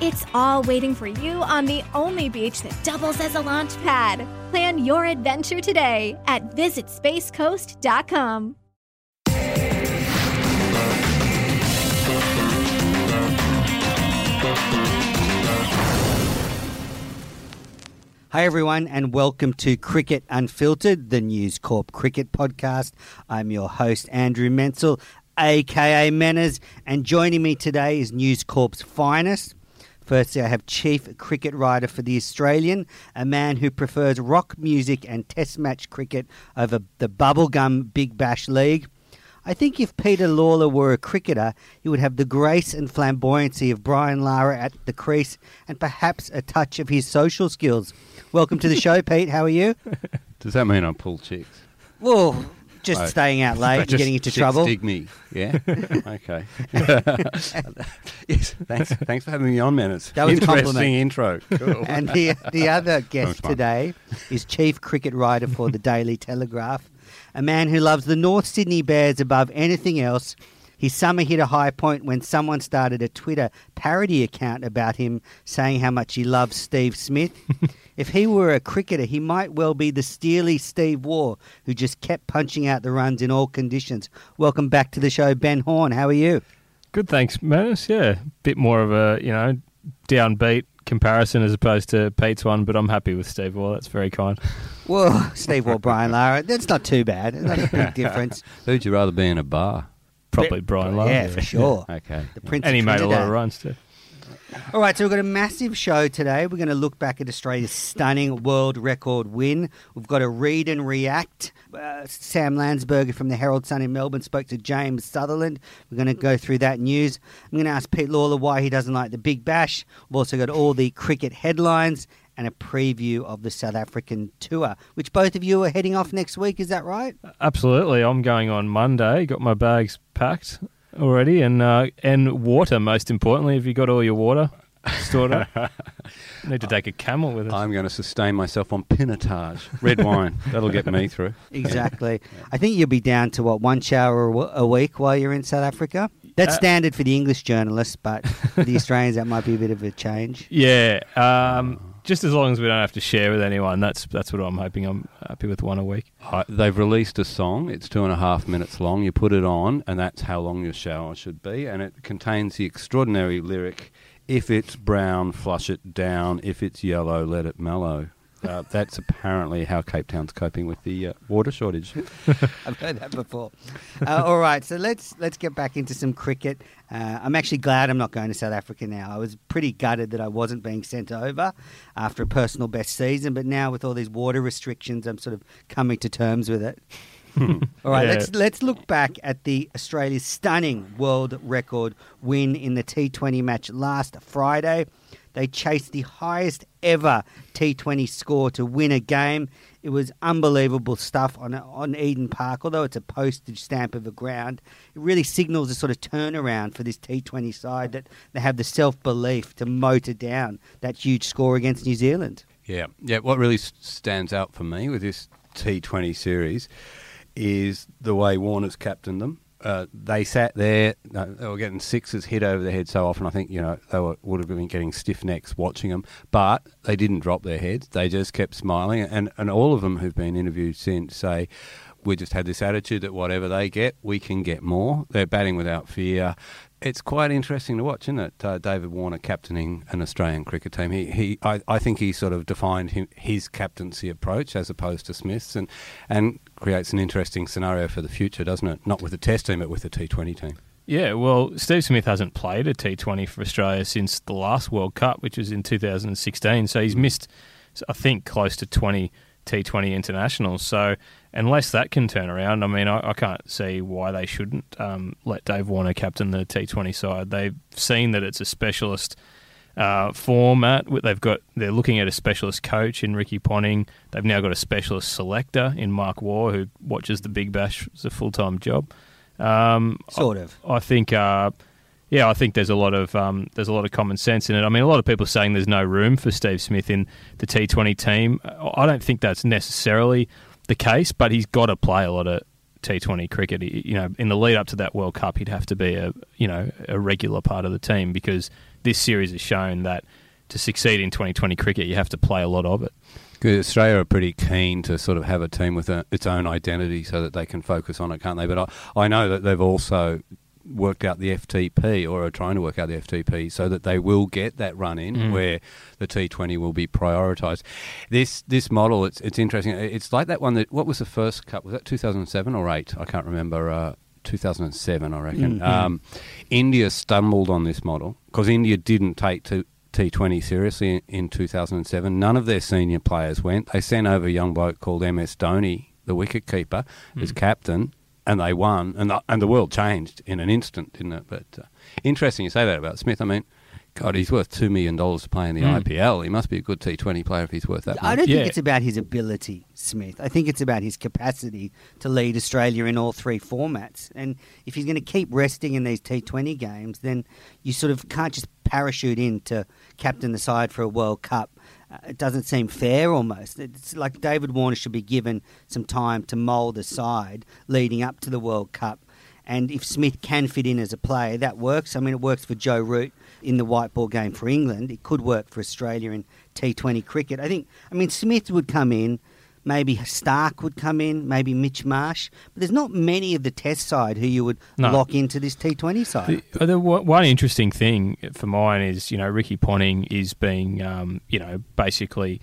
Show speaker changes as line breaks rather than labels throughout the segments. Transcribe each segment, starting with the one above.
It's all waiting for you on the only beach that doubles as a launch pad. Plan your adventure today at visitspacecoast.com.
Hi, everyone, and welcome to Cricket Unfiltered, the News Corp cricket podcast. I'm your host, Andrew Menzel, aka Menners, and joining me today is News Corp's finest. Firstly, I have Chief Cricket Writer for The Australian, a man who prefers rock music and test match cricket over the bubblegum Big Bash League. I think if Peter Lalor were a cricketer, he would have the grace and flamboyancy of Brian Lara at the crease and perhaps a touch of his social skills. Welcome to the show, Pete. How are you?
Does that mean I pull chicks?
Well, just
Oh.
staying out late and getting into trouble.
Dig me, yeah. okay. yes, thanks. Thanks for having me on, Menace.
That was a
Interesting
compliment.
intro. Cool.
And the, the other guest today is Chief Cricket Writer for the Daily Telegraph, a man who loves the North Sydney Bears above anything else. His summer hit a high point when someone started a Twitter parody account about him saying how much he loves Steve Smith. if he were a cricketer, he might well be the steely Steve Waugh, who just kept punching out the runs in all conditions. Welcome back to the show, Ben Horne. How are you?
Good, thanks, Menners. Yeah, bit more of a you know downbeat comparison as opposed to Pete's one, but I'm happy with Steve Waugh. That's very kind.
Well, Steve Waugh, Brian Lara, that's not too bad. Not a big difference.
Who'd you rather be in a bar?
Probably Brian Lowe.
Yeah, for sure.
Okay.
The Prince
And he made a lot of runs too.
All right, so we've got a massive show today. We're going to look back at Australia's stunning world record win. We've got to read and react. Uh, Sam Landsberger from the Herald Sun in Melbourne spoke to James Sutherland. We're going to go through that news. I'm going to ask Pete Lalor why he doesn't like the Big Bash. We've also got all the cricket headlines and a preview of the South African tour, which both of you are heading off next week. Is that right?
Absolutely, I'm going on Monday. Got my bags packed already, and uh, and water. Most importantly, have you got all your water stored up? Need to take a camel with us.
I'm going to sustain myself on pinotage, red wine. That'll get me through.
Exactly. I think you'll be down to what one shower a week while you're in South Africa. That's
Uh,
standard for the English journalists, but for the Australians, that might be a bit of a change.
yeah, um, just as long as we don't have to share with anyone. That's that's what I'm hoping. I'm happy with one a week.
They've released a song. It's two and a half minutes long. You put it on, and that's how long your shower should be. And it contains the extraordinary lyric If it's brown, flush it down. If it's yellow, let it mellow. Uh, that's apparently how Cape Town's coping with the uh, water shortage.
I've heard that before. Uh, all right, so let's let's get back into some cricket. Uh, I'm actually glad I'm not going to South Africa now. I was pretty gutted that I wasn't being sent over after a personal best season, but now with all these water restrictions, I'm sort of coming to terms with it. All right,
Yeah.
let's let's look back at the Australia's stunning world record win in the T20 match last Friday. They chased the highest ever T20 score to win a game. It was unbelievable stuff on on Eden Park. Although it's a postage stamp of a ground, it really signals a sort of turnaround for this T20 side that they have the self belief to motor down that huge score against New Zealand.
Yeah, yeah. What really stands out for me with this T20 series is the way Warner's captained them. Uh, they sat there; they were getting sixes hit over their head so often. I think you know they were, would have been getting stiff necks watching them, but they didn't drop their heads. They just kept smiling, and and all of them who've been interviewed since say. We just had this attitude that whatever they get, we can get more. They're batting without fear. It's quite interesting to watch, isn't it? Uh, David Warner captaining an Australian cricket team. He, he I, I think he sort of defined him, his captaincy approach as opposed to Smith's, and and creates an interesting scenario for the future, doesn't it? Not with the Test team, but with the T20 team.
Yeah, well, Steve Smith hasn't played a T20 for Australia since the last World Cup, which was in 2016. So he's missed, I think, close to 20 T20 internationals. So unless that can turn around, I mean, I, I can't see why they shouldn't um, let Dave Warner captain the T20 side. They've seen that it's a specialist uh, format. They've got they're looking at a specialist coach in Ricky Ponting. They've now got a specialist selector in Mark Waugh who watches the Big Bash It's a full time job. Um,
Sort of.
I think, uh, yeah, I think there's a lot of um, there's a lot of common sense in it. I mean, a lot of people are saying there's no room for Steve Smith in the T20 team. I don't think that's necessarily the case, but he's got to play a lot of T20 cricket. He- You know, in the lead up to that World Cup, he'd have to be a you know a regular part of the team because this series has shown that to succeed in 2020 cricket, you have to play a lot of it.
'Cause Australia are pretty keen to sort of have a team with a, its own identity so that they can focus on it, can't they? But I, I know that they've also worked out the FTP or are trying to work out the FTP so that they will get that run in
Mm.
where the T20 will be prioritised. This this model, it's it's interesting. It's like that one that what was the first cup? Was that 2007 or 8? I can't remember. Uh, 2007, I reckon.
Mhm.
Um, India stumbled on this model because India didn't take to T20 seriously in, in 2007. None of their senior players went. They sent over a young bloke called MS Dhoni, the wicket keeper, as
Mm.
captain, and they won. And the, and the world changed in an instant, didn't it? But uh, interesting you say that about Smith. I mean, God, he's worth $2 million to play in the
Mm.
IPL. He must be a good T20 player if he's worth that
I
much.
don't
Yeah.
think it's about his ability, Smith. I think it's about his capacity to lead Australia in all three formats. And if he's going to keep resting in these T20 games, then you sort of can't just parachute in to captain the side for a World Cup. Uh, it doesn't seem fair almost. It's like David Warner should be given some time to mould a side leading up to the World Cup. And if Smith can fit in as a player, that works. I mean, it works for Joe Root in the white ball game for England. It could work for Australia in T20 cricket. I think, I mean, Smith would come in, maybe Stark would come in, maybe Mitch Marsh, but there's not many of the Test side who you would
No.
lock into this T20 side.
The, uh, the one interesting thing for mine is, you know, Ricky Ponting is being, um, you know, basically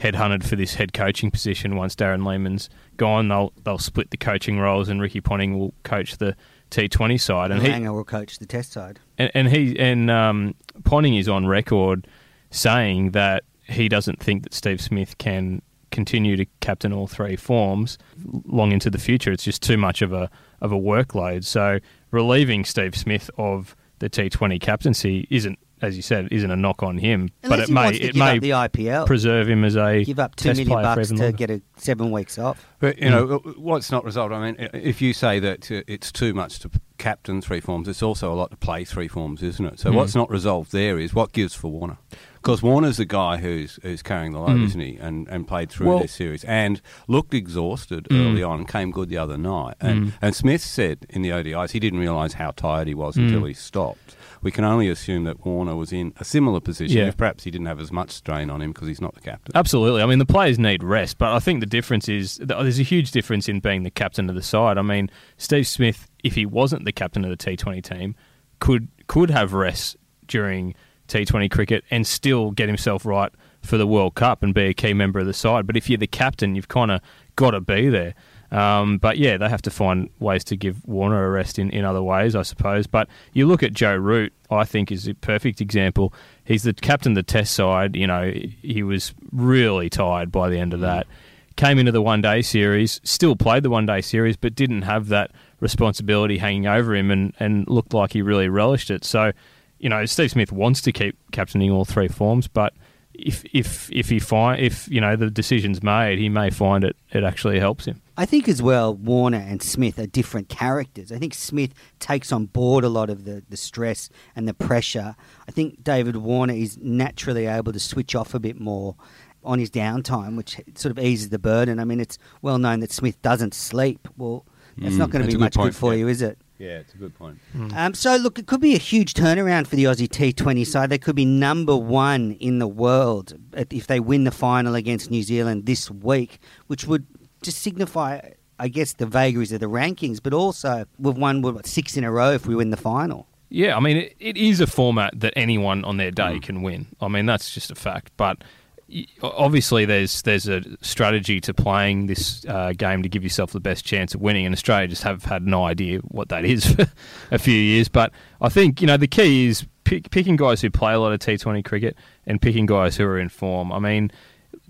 headhunted for this head coaching position. Once Darren Lehmann's gone, they'll they'll split the coaching roles, and Ricky Ponting will coach the T20 side. And he
will coach the Test side.
and, and he and um, Ponting is on record saying that he doesn't think that Steve Smith can continue to captain all three forms long into the future. It's just too much of a of a workload. So relieving Steve Smith of the T20 captaincy isn't, as you said, isn't a knock on him,
Unless
but it
he
may
wants to
it
give
may
up the IPL,
preserve him as a
give up two
test
million
player for
bucks to
longer.
get a seven weeks off.
But you know what's not resolved. I mean, if you say that uh, it's too much to captain three forms, it's also a lot to play three forms, isn't it? So
Mm.
what's not resolved there is what gives for Warner, because Warner's the guy who's who's carrying the load,
Mm.
isn't he? And and played through
Well-
this series and looked exhausted
Mm.
early on, came good the other night. And
Mm.
and Smith said in the ODIs he didn't realise how tired he was
Mm.
until he stopped. We can only assume that Warner was in a similar position.
Yeah.
If perhaps he didn't have as much strain on him because he's not the captain.
Absolutely. I mean, the players need rest, but I think the difference is there's a huge difference in being the captain of the side. I mean, Steve Smith, if he wasn't the captain of the T20 team, could could have rest during T20 cricket and still get himself right for the World Cup and be a key member of the side. But if you're the captain, you've kind of got to be there. Um, but yeah, they have to find ways to give Warner a rest in, in other ways, I suppose. But you look at Joe Root, I think is a perfect example. He's the captain of the Test side. You know, he was really tired by the end of that. Came into the one day series, still played the one day series, but didn't have that responsibility hanging over him and, and looked like he really relished it. So, you know, Steve Smith wants to keep captaining all three forms, but if if if he find if you know the decision's made, he may find it it actually helps him.
I think as well, Warner and Smith are different characters. I think Smith takes on board a lot of the, the stress and the pressure. I think David Warner is naturally able to switch off a bit more on his downtime, which sort of eases the burden. I mean, it's well known that Smith doesn't sleep. Well, that's
Mm,
not going to be much
point,
good for
yeah.
you, is it?
Yeah, it's a good point.
Um, so, look, it could be a huge turnaround for the Aussie T20 side. They could be number one in the world if they win the final against New Zealand this week, which would just signify, I guess, the vagaries of the rankings, but also we've won what, six in a row if we win the final.
Yeah, I mean, it, it is a format that anyone on their day can win. I mean, that's just a fact. But y- obviously, there's there's a strategy to playing this uh, game to give yourself the best chance of winning. And Australia just have had no idea what that is for a few years. But I think you know the key is pick, picking guys who play a lot of T20 cricket and picking guys who are in form. I mean,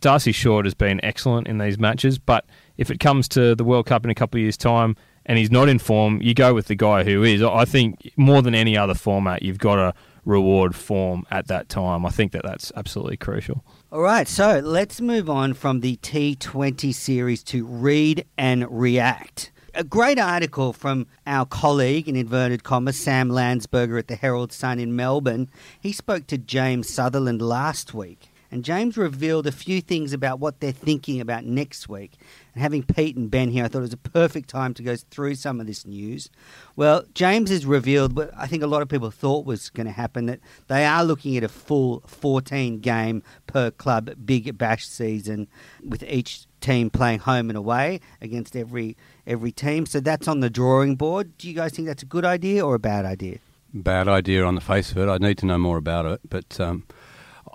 Darcy Short has been excellent in these matches, but if it comes to the World Cup in a couple of years' time and he's not in form, you go with the guy who is. I think more than any other format, you've got to reward form at that time. I think that that's absolutely crucial.
All right, so let's move on from the T20 series to read and react. A great article from our colleague, in inverted commas, Sam Landsberger at the Herald Sun in Melbourne. He spoke to James Sutherland last week, and James revealed a few things about what they're thinking about next week. And having Pete and Ben here, I thought it was a perfect time to go through some of this news. Well, James has revealed what I think a lot of people thought was going to happen that they are looking at a full 14 game per club Big Bash season with each team playing home and away against every every team. So that's on the drawing board. Do you guys think that's a good idea or a bad idea?
Bad idea on the face of it. I need to know more about it, but um,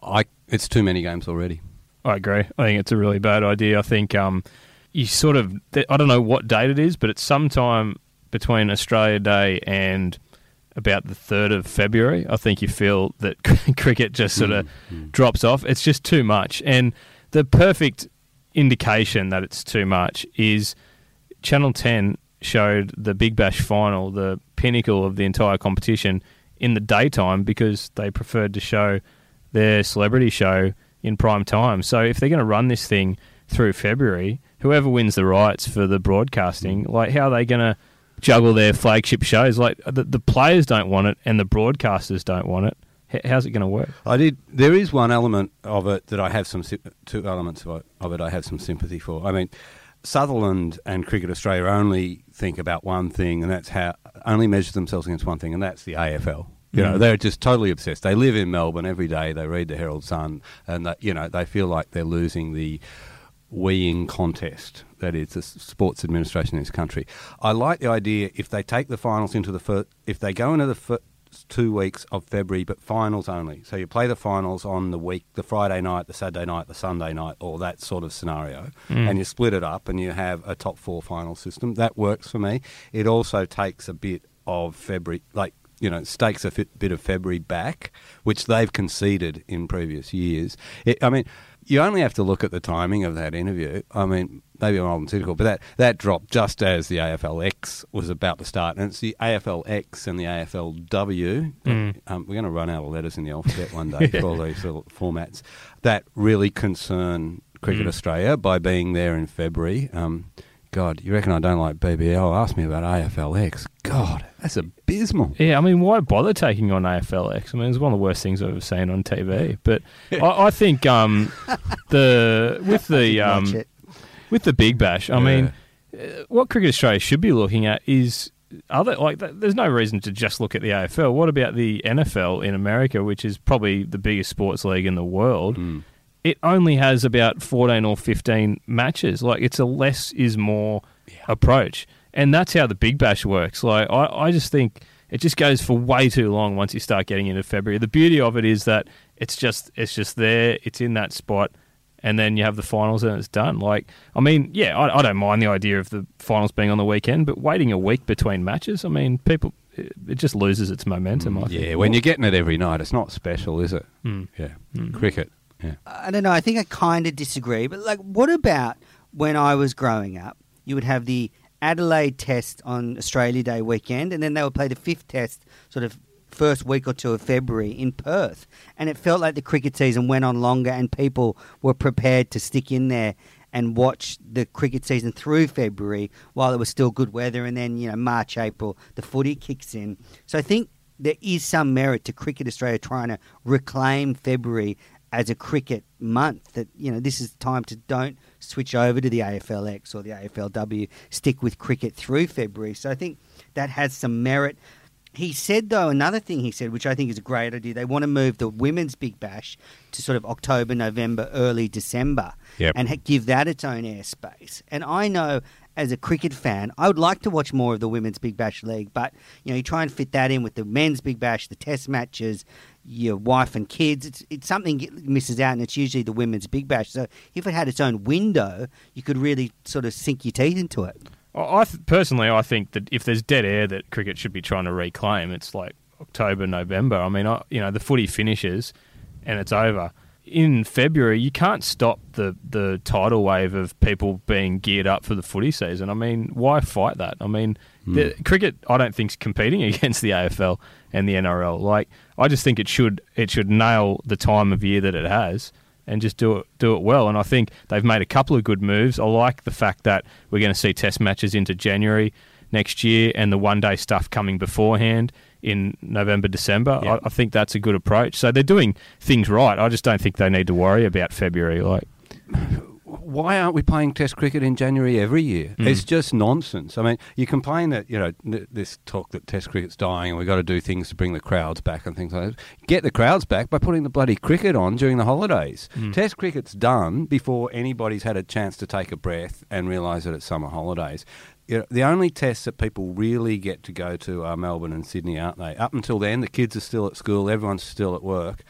I it's too many games already.
I agree. I think it's a really bad idea. I think um, you sort of I don't know what date it is, but it's sometime between Australia Day and about the third of February. I think you feel that cricket just sort of
Mm.
drops off. It's just too much, and the perfect indication that it's too much is Channel Ten showed the Big Bash final, the pinnacle of the entire competition, in the daytime because they preferred to show their celebrity show in prime time. So if they're going to run this thing through February, whoever wins the rights for the broadcasting, like how are they going to juggle their flagship shows? Like the, the players don't want it and the broadcasters don't want it. H- How's it going to work?
I did. There is one element of it that I have some two elements of it, of it I have some sympathy for. I mean, Sutherland and Cricket Australia only think about one thing, and that's how only measure themselves against one thing, and that's the AFL. You know,
Mm.
they're just totally obsessed. They live in Melbourne every day. They read the Herald Sun, and that, you know they feel like they're losing the weeing contest that is the sports administration in this country. I like the idea if they take the finals into the first, if they go into the first two weeks of February, but finals only. So you play the finals on the week, the Friday night, the Saturday night, the Sunday night, or that sort of scenario,
Mm.
and you split it up and you have a top four final system. That works for me. It also takes a bit of February, like you know, stakes a fit, bit of February back, which they've conceded in previous years. It, I mean, you only have to look at the timing of that interview. I mean, maybe I'm old and cynical, but that, that dropped just as the AFLX was about to start. And it's the AFLX and the AFLW.
Mm.
Um, we're going to run out of letters in the alphabet one day for all these little formats that really concern Cricket
Mm.
Australia by being there in February. Um, God, you reckon I don't like BBL? Ask me about AFLX. God, that's abysmal.
Yeah, I mean, why bother taking on AFLX? I mean, it's one of the worst things I've ever seen on TV. But I, I think um, the with the um, with the Big Bash, I mean, uh, what Cricket Australia should be looking at is other like. There's no reason to just look at the AFL. What about the NFL in America, which is probably the biggest sports league in the world?
Mm.
It only has about 14 or 15 matches. Like it's a less is more approach, and that's how the Big Bash works. Like I, I just think it just goes for way too long once you start getting into February. The beauty of it is that it's just it's just there. It's in that spot and then you have the finals and it's done. Like, I mean, yeah, I, I don't mind the idea of the finals being on the weekend, but waiting a week between matches, I mean, people, it, it just loses its momentum. I think.
Yeah, when you're getting it every night, it's not special, is it?
Mm.
Yeah.
Mm.
Cricket. Yeah.
I don't know. I think I kind of disagree. But like, what about when I was growing up? You would have the Adelaide Test on Australia Day weekend, and then they would play the fifth Test sort of first week or two of February in Perth. And it felt like the cricket season went on longer, and people were prepared to stick in there and watch the cricket season through February while it was still good weather, and then you know March, April, the footy kicks in. So I think there is some merit to Cricket Australia trying to reclaim February as a cricket month. That you know this is time to don't switch over to the AFLX or the AFLW. Stick with cricket through February. So I think that has some merit. He said though another thing he said, which I think is a great idea. They want to move the women's Big Bash to sort of October, November, early December,
Yep.
and give that its own airspace. And I know as a cricket fan, I would like to watch more of the women's Big Bash league, but you know, you try and fit that in with the men's Big Bash, the Test matches, your wife and kids. It's it's something get- misses out, and it's usually the women's Big Bash. So if it had its own window, you could really sort of sink your teeth into it.
I I th- personally, I think that if there's dead air that cricket should be trying to reclaim, it's like October, November. I mean, I, you know, the footy finishes and it's over. in February, you can't stop the, the tidal wave of people being geared up for the footy season. I mean, why fight that? I mean, hmm. the, cricket, I don't think is competing against the AFL and the NRL. Like, I just think it should it should nail the time of year that it has and just do it do it well. And I think they've made a couple of good moves. I like the fact that we're going to see Test matches into January next year and the one day stuff coming beforehand in November, December.
Yeah.
I, I think that's a good approach. So they're doing things right. I just don't think they need to worry about February. Like,
why aren't we playing Test cricket in January every year?
Mm.
It's just nonsense. I mean, you complain that you know th- this talk that Test cricket's dying and we've got to do things to bring the crowds back and things like that. Get the crowds back by putting the bloody cricket on during the holidays.
Mm.
Test cricket's done before anybody's had a chance to take a breath and realise that it's summer holidays. You know, the only tests that people really get to go to are Melbourne and Sydney, aren't they? Up until then, the kids are still at school, everyone's still at work.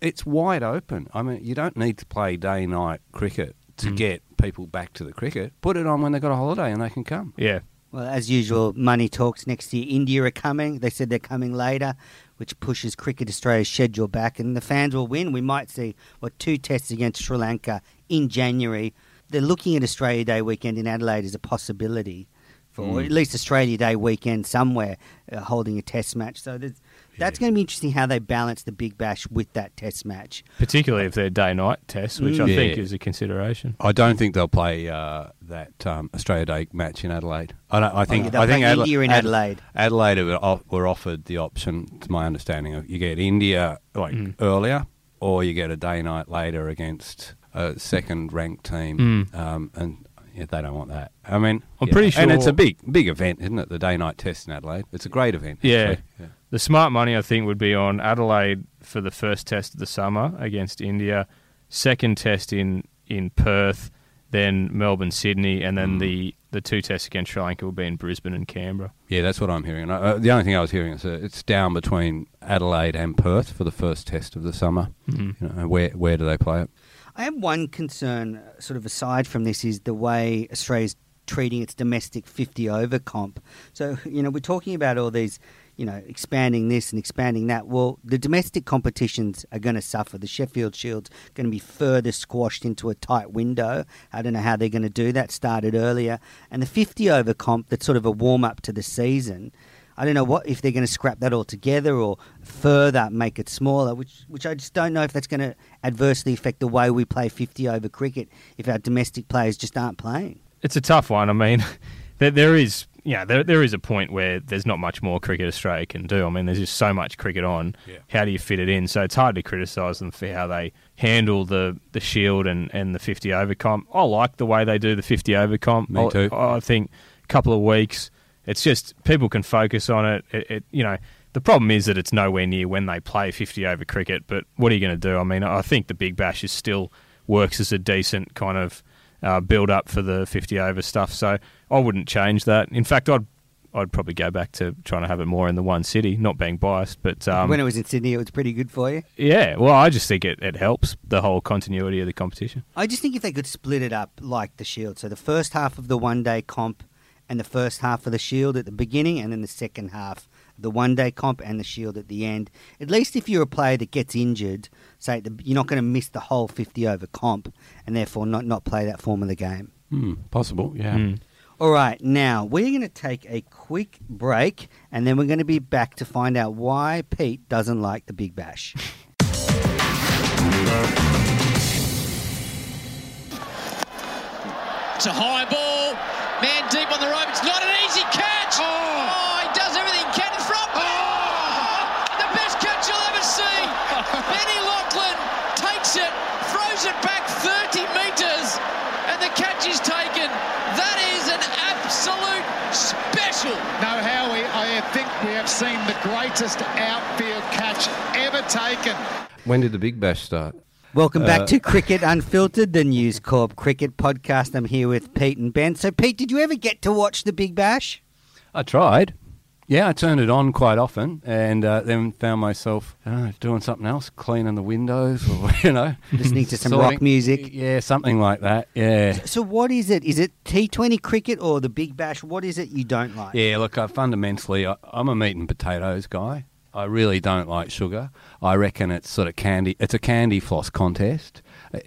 It's wide open. I mean, you don't need to play day night cricket to
Mm.
get people back to the cricket. Put it on when they've got a holiday and they can come.
yeah,
Well, as usual, money talks. Next year, India are coming. They said they're coming later, which pushes Cricket Australia's schedule back, and the fans will win. We might see what two tests against Sri Lanka in January. They're looking at Australia Day weekend in Adelaide as a possibility for
Mm.
at least Australia Day weekend somewhere uh, holding a test match. So there's, that's going to be interesting how they balance the Big Bash with that test match.
particularly if they're day night tests, which I
Mm.
think is a consideration.
I don't think they'll play uh, that um, Australia Day match in Adelaide. I, don't, I think.
yeah, they'll
I think
play
Adela-
India in
Ad-
Adelaide.
Adelaide were, off- were offered the option, to my understanding, of you get India like
Mm.
earlier, or you get a day night later against a second ranked team,
Mm.
um, and yeah, they don't want that. I mean,
I'm
yeah.
pretty
and it's
sure-
a big, big event, isn't it? The day night test in Adelaide. It's a great event.
Yeah.
actually.
The smart money, I think, would be on Adelaide for the first test of the summer against India, second test in, in Perth, then Melbourne, Sydney, and then
Mm.
the, the two tests against Sri Lanka will be in Brisbane and Canberra.
Yeah, that's what I'm hearing. And, uh, the only thing I was hearing is uh, it's down between Adelaide and Perth for the first test of the summer.
Mhm.
You know, where where do they play it?
I have one concern, uh, sort of aside from this, is the way Australia's treating its domestic 50 over comp. So, you know, we're talking about all these, you know, expanding this and expanding that. Well, the domestic competitions are going to suffer. The Sheffield Shield's going to be further squashed into a tight window. I don't know how they're going to do that. Started earlier. And the 50 over comp, that's sort of a warm up to the season. I don't know what if they're going to scrap that altogether or further make it smaller, which which I just don't know if that's going to adversely affect the way we play 50 over cricket if our domestic players just aren't playing.
It's a tough one. I mean, there, there is yeah, there, there is a point where there's not much more cricket Australia can do. I mean, there's just so much cricket on.
Yeah.
How do you fit it in? So it's hard to criticise them for how they handle the, the Shield and, and the 50 over comp. I like the way they do the 50 over comp.
Me
I-
too.
I, think a couple of weeks, it's just people can focus on it. It, it. You know, the problem is that it's nowhere near when they play 50 over cricket. But what are you going to do? I mean, I think the Big Bash is still works as a decent kind of uh, build up for the 50 over stuff. So I wouldn't change that. In fact, I'd I'd probably go back to trying to have it more in the one city, not being biased, but um,
when it was in Sydney, it was pretty good for you.
yeah. Well, I just think it, it helps the whole continuity of the competition.
I just think if they could split it up like the Shield, so the first half of the one day comp and the first half of the Shield at the beginning, and then the second half the one day comp and the Shield at the end. At least if you're a player that gets injured, say the, you're not going to miss the whole 50 over comp and therefore not, not play that form of the game.
Hmm, possible, yeah.
Mm.
All right, now we're going to take a quick break and then we're going to be back to find out why Pete doesn't like the Big Bash.
It's a high ball. Man deep on the rope. Takes it, throws it back 30 metres, and the catch is taken. That is an absolute special.
No, Howie, I think we have seen the greatest outfield catch ever taken.
When did the Big Bash start?
Welcome back
Uh,
to Cricket Unfiltered, the News Corp cricket podcast. I'm here with Pete and Ben. So, Pete, did you ever get to watch the Big Bash?
I tried. Yeah, I turned it on quite often, and uh, then found myself uh, doing something else, cleaning the windows, or you know,
Listening to some
sorting-
rock music.
Yeah, something like that. Yeah.
So, what is it? Is it T20 cricket or the Big Bash? What is it you don't like?
Yeah, look, uh, fundamentally, I, I'm a meat and potatoes guy. I really don't like sugar. I reckon it's sort of candy. It's a candy floss contest.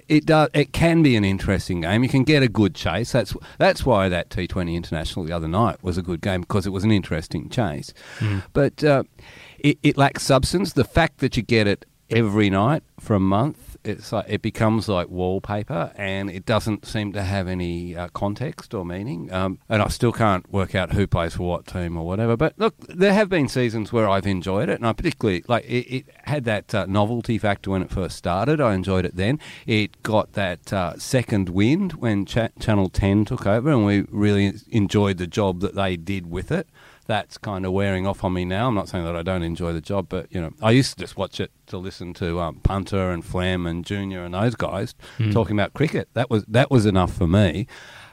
It does. It can be an interesting game. You can get a good chase. That's that's why that T20 International the other night was a good game because it was an interesting chase. But uh, it, it lacks substance. The fact that you get it every night for a month, it's like it becomes like wallpaper, and it doesn't seem to have any uh, context or meaning. Um, and I still can't work out who plays for what team or whatever. But look, there have been seasons where I've enjoyed it, and I particularly like it, it had that uh, novelty factor when it first started. I enjoyed it then. It got that uh, second wind when Cha- Channel Ten took over, and we really enjoyed the job that they did with it that's kind of wearing off on me now. I'm not saying that I don't enjoy the job, but you know, I used to just watch it to listen to um, Punter and Flam and Junior and those guys talking about cricket. That was that was enough for me.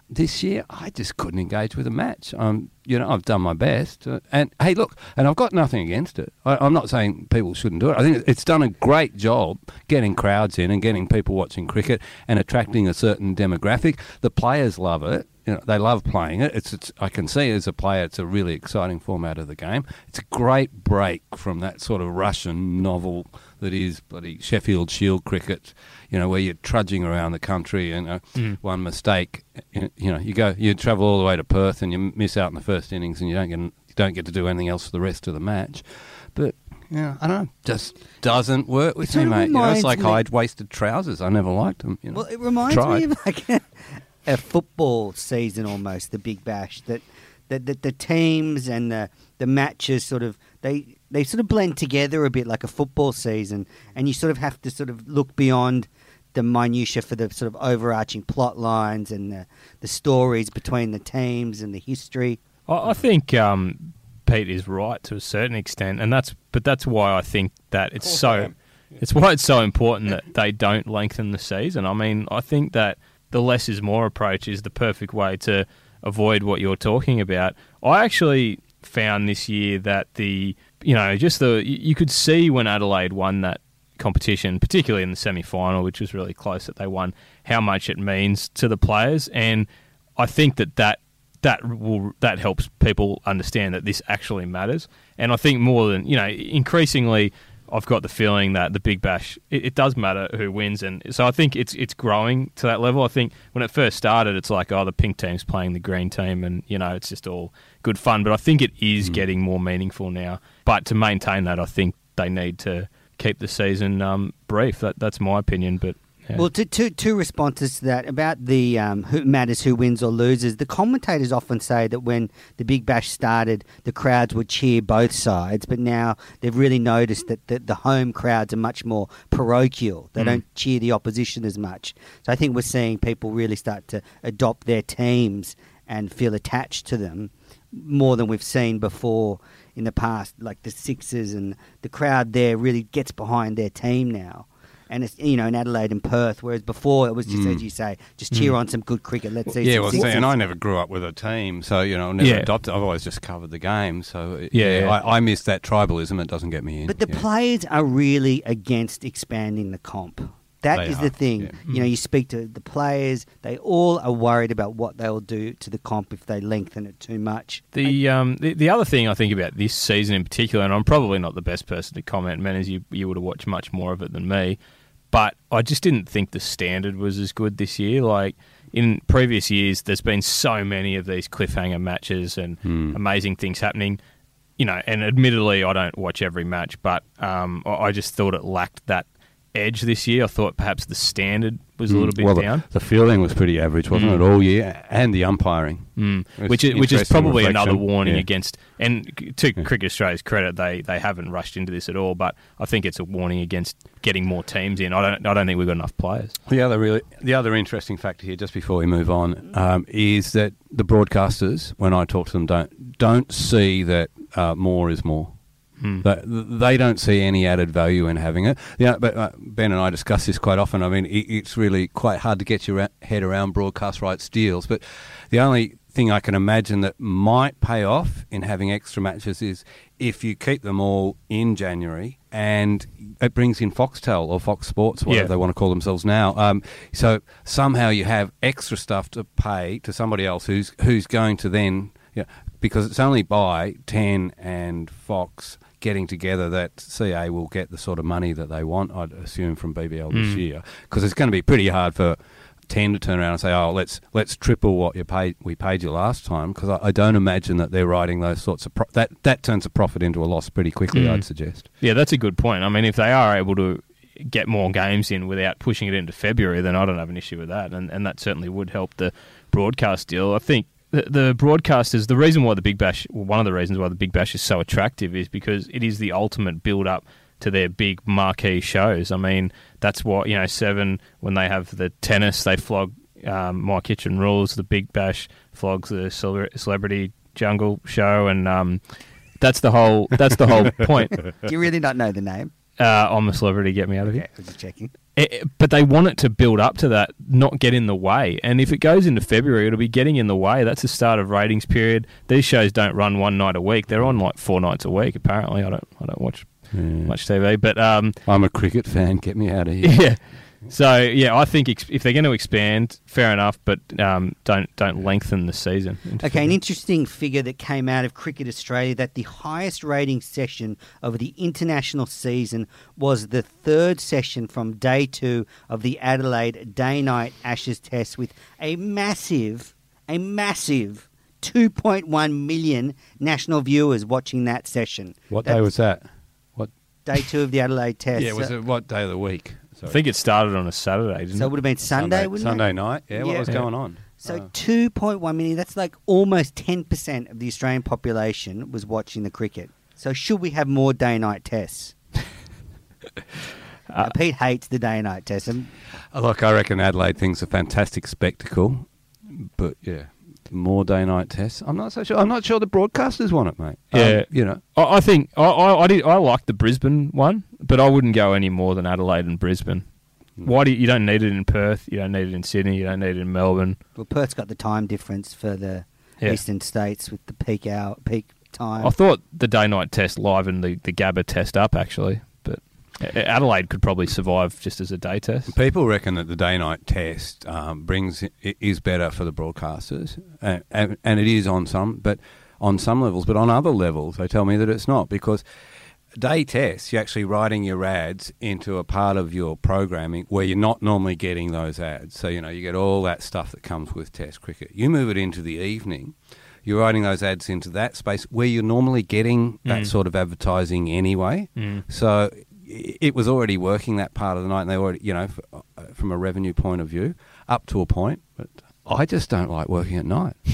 This year, I just couldn't engage with a match. Um, you know, I've done my best, uh, and hey, look, and I've got nothing against it. I, I'm not saying people shouldn't do it. I think it's done a great job getting crowds in and getting people watching cricket and attracting a certain demographic. The players love it you know, they love playing it. It's, it's I can see as a player, it's a really exciting format of the game. It's a great break from that sort of Russian novel that is bloody Sheffield Shield cricket. You know, where you're trudging around the country and uh, one mistake, you know, you go, you travel all the way to Perth and you miss out in the first innings and you don't get you don't get to do anything else for the rest of the match. But yeah, I don't know, just doesn't work with me, mate. You know, it's like
me-
high waisted trousers. I never liked them. You know.
Well, it reminds
Tried.
me of like a, a football season almost, the Big Bash. That that, that the teams and the the matches sort of they they sort of blend together a bit like a football season, and you sort of have to sort of look beyond the minutia for the sort of overarching plot lines and the the stories between the teams and the history.
I, I think um, Pete is right to a certain extent, and that's but that's why I think that it's so. It's why it's so important that they don't lengthen the season. I mean, I think that the less is more approach is the perfect way to avoid what you're talking about. I actually found this year that the you know just the you could see when Adelaide won that competition, particularly in the semi final, which was really close that they won, how much it means to the players, and I think that that that will that helps people understand that this actually matters. And I think more than you know, increasingly, I've got the feeling that the Big Bash it, it does matter who wins, and so I think it's it's growing to that level. I think when it first started, it's like oh the pink team's playing the green team, and you know it's just all good fun. But I think it is getting more meaningful now. But to maintain that, I think they need to keep the season um, brief. That that's my opinion, but. Yeah.
Well, two, two, two responses to that about the um, who matters who wins or loses. The commentators often say that when the Big Bash started, the crowds would cheer both sides, but now they've really noticed that the, the home crowds are much more parochial. They don't cheer the opposition as much. So I think we're seeing people really start to adopt their teams and feel attached to them more than we've seen before in the past. Like the Sixers and the crowd there really gets behind their team now and it's you know in Adelaide and Perth, whereas before it was just as you say, just cheer on some good cricket. Let's see.
Mm. Yeah,
some
well, see, and I never grew up with a team, so you know, never
Yeah.
adopted. I've always just covered the game, so
Yeah, yeah.
I, I miss that tribalism. It doesn't get me in.
But the
yeah.
players are really against expanding the comp. That
They
is
are,
the thing.
yeah.
You know, you speak to the players; they all are worried about what they will do to the comp if they lengthen it too much.
The um the, the other thing I think about this season in particular, and I'm probably not the best person to comment, man, as you you would have watched much more of it than me, but I just didn't think the standard was as good this year. Like in previous years, there's been so many of these cliffhanger matches and amazing things happening. You know, and admittedly, I don't watch every match, but um, I I just thought it lacked that edge this year. I thought perhaps the standard was a little bit
Mm. well,
down.
The, fielding was pretty average, wasn't it, all year? And the umpiring.
Mm. Which is which is probably another warning
Yeah.
against. And to Cricket Australia's credit, they, they haven't rushed into this at all. But I think it's a warning against getting more teams in. I don't I don't think we've got enough players.
The other really, the other interesting factor here, just before we move on, um, is that the broadcasters, when I talk to them, don't don't see that uh, more is more. They, they don't see any added value in having it. Yeah, but uh, Ben and I discuss this quite often. I mean, it, it's really quite hard to get your head around broadcast rights deals. But the only thing I can imagine that might pay off in having extra matches is if you keep them all in January and it brings in Foxtel or Fox Sports, whatever
Yeah.
they want to call themselves now. Um, so somehow you have extra stuff to pay to somebody else who's who's going to then, you know, because it's only by Ten and Fox getting together, that CA will get the sort of money that they want. I'd assume from BBL this
Mm.
year because it's going to be pretty hard for. Ten to turn around and say, "Oh, let's let's triple what you paid we paid you last time," because I, I don't imagine that they're writing those sorts of pro- that that turns a profit into a loss pretty quickly.
Mm.
I'd suggest.
Yeah, that's a good point. I mean, if they are able to get more games in without pushing it into February, then I don't have an issue with that, and and that certainly would help the broadcast deal. I think the, the broadcasters, the reason why the Big Bash, well, one of the reasons why the Big Bash is so attractive is because it is the ultimate build up to their big marquee shows. I mean, that's what you know. Seven when they have the tennis, they flog um, My Kitchen Rules. The Big Bash flogs the Cele- Celebrity Jungle show, and um, that's the whole. That's the whole point.
Do you really not know the name?
Uh, I'm a celebrity. Get me out of here.
Okay, I was just checking.
It- it- but they want it to build up to that, not get in the way. And if it goes into February, it'll be getting in the way. That's the start of ratings period. These shows don't run one night a week; they're on like four nights a week. Apparently, I don't, I don't watch much TV, but um,
I'm a cricket fan. Get me out of here.
yeah. So yeah, I think ex- if they're going to expand, fair enough, but um, don't don't lengthen the season.
Okay, an interesting figure that came out of Cricket Australia that the highest rating session of the international season was the third session from day two of the Adelaide day night Ashes test with a massive, a massive 2.1 million national viewers watching that session.
What
That
day was that? What?
day two of the Adelaide test?
Yeah, was
so,
it what day of the week?
I think it started on a Saturday, didn't
so it
it?
would have been Sunday, wouldn't
Sunday
it?
night. Yeah, what
Yeah.
was
Yeah.
going on?
So
Uh,
2.1 million, that's like almost 10% of the Australian population was watching the cricket. So should we have more day-night tests?
Uh,
Now, Pete hates the day-night tests. And
Look, I reckon Adelaide thing's a fantastic spectacle, but yeah, more day night tests. I'm not so sure. I'm not sure the broadcasters want it, mate. Um,
Yeah.
you know,
I, I think I, I, I did I like the Brisbane one, but I wouldn't go any more than Adelaide and Brisbane. Why do you, you don't need it in Perth? You don't need it in Sydney. You don't need it in Melbourne.
well, Perth's got the time difference for the
Yeah.
eastern states with the peak hour, peak time.
I thought the day night test livened the the Gabba test up actually, but A- Adelaide could probably survive just as a day test.
people reckon that the day night test um, brings is better for the broadcasters, and, and, and it is on some, but on some levels, but on other levels, they tell me that it's not because. Day tests, you're actually writing your ads into a part of your programming where you're not normally getting those ads. So, you know, you get all that stuff that comes with test cricket. You move it into the evening, you're writing those ads into that space where you're normally getting that
Mm.
sort of advertising anyway.
Mm.
So it was already working that part of the night, and they already, you know, uh, from a revenue point of view, up to a point. But I just don't like working at night.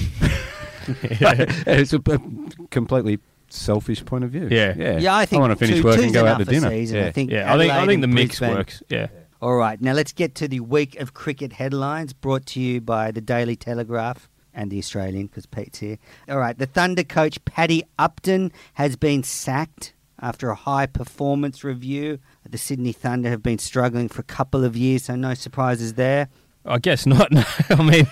it's a, a completely selfish point of view.
Yeah.
yeah.
yeah, I think I
want to finish
two,
work and go out to dinner.
Season.
yeah.
I think
Yeah, I think I think the mix
Brisbane-
works. Yeah.
All right, now let's get to the week of cricket headlines brought to you by the Daily Telegraph and the Australian because Pete's here. All right, the Thunder coach Paddy Upton has been sacked after a high performance review. The Sydney Thunder have been struggling for a couple of years, so no surprises there.
I guess not. I mean,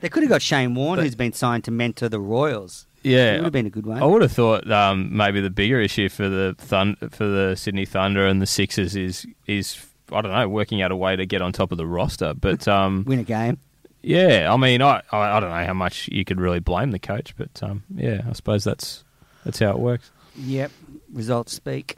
They could have got Shane Warne, who's been signed to mentor the Royals.
Yeah, It
would have been a good one.
I would have thought um, maybe the bigger issue for the Thun- for the Sydney Thunder and the Sixers is is I don't know working out a way to get on top of the roster. But um,
Win a game.
yeah, I mean I, I I don't know how much you could really blame the coach, but um, yeah, I suppose that's that's how it works.
Yep, results speak.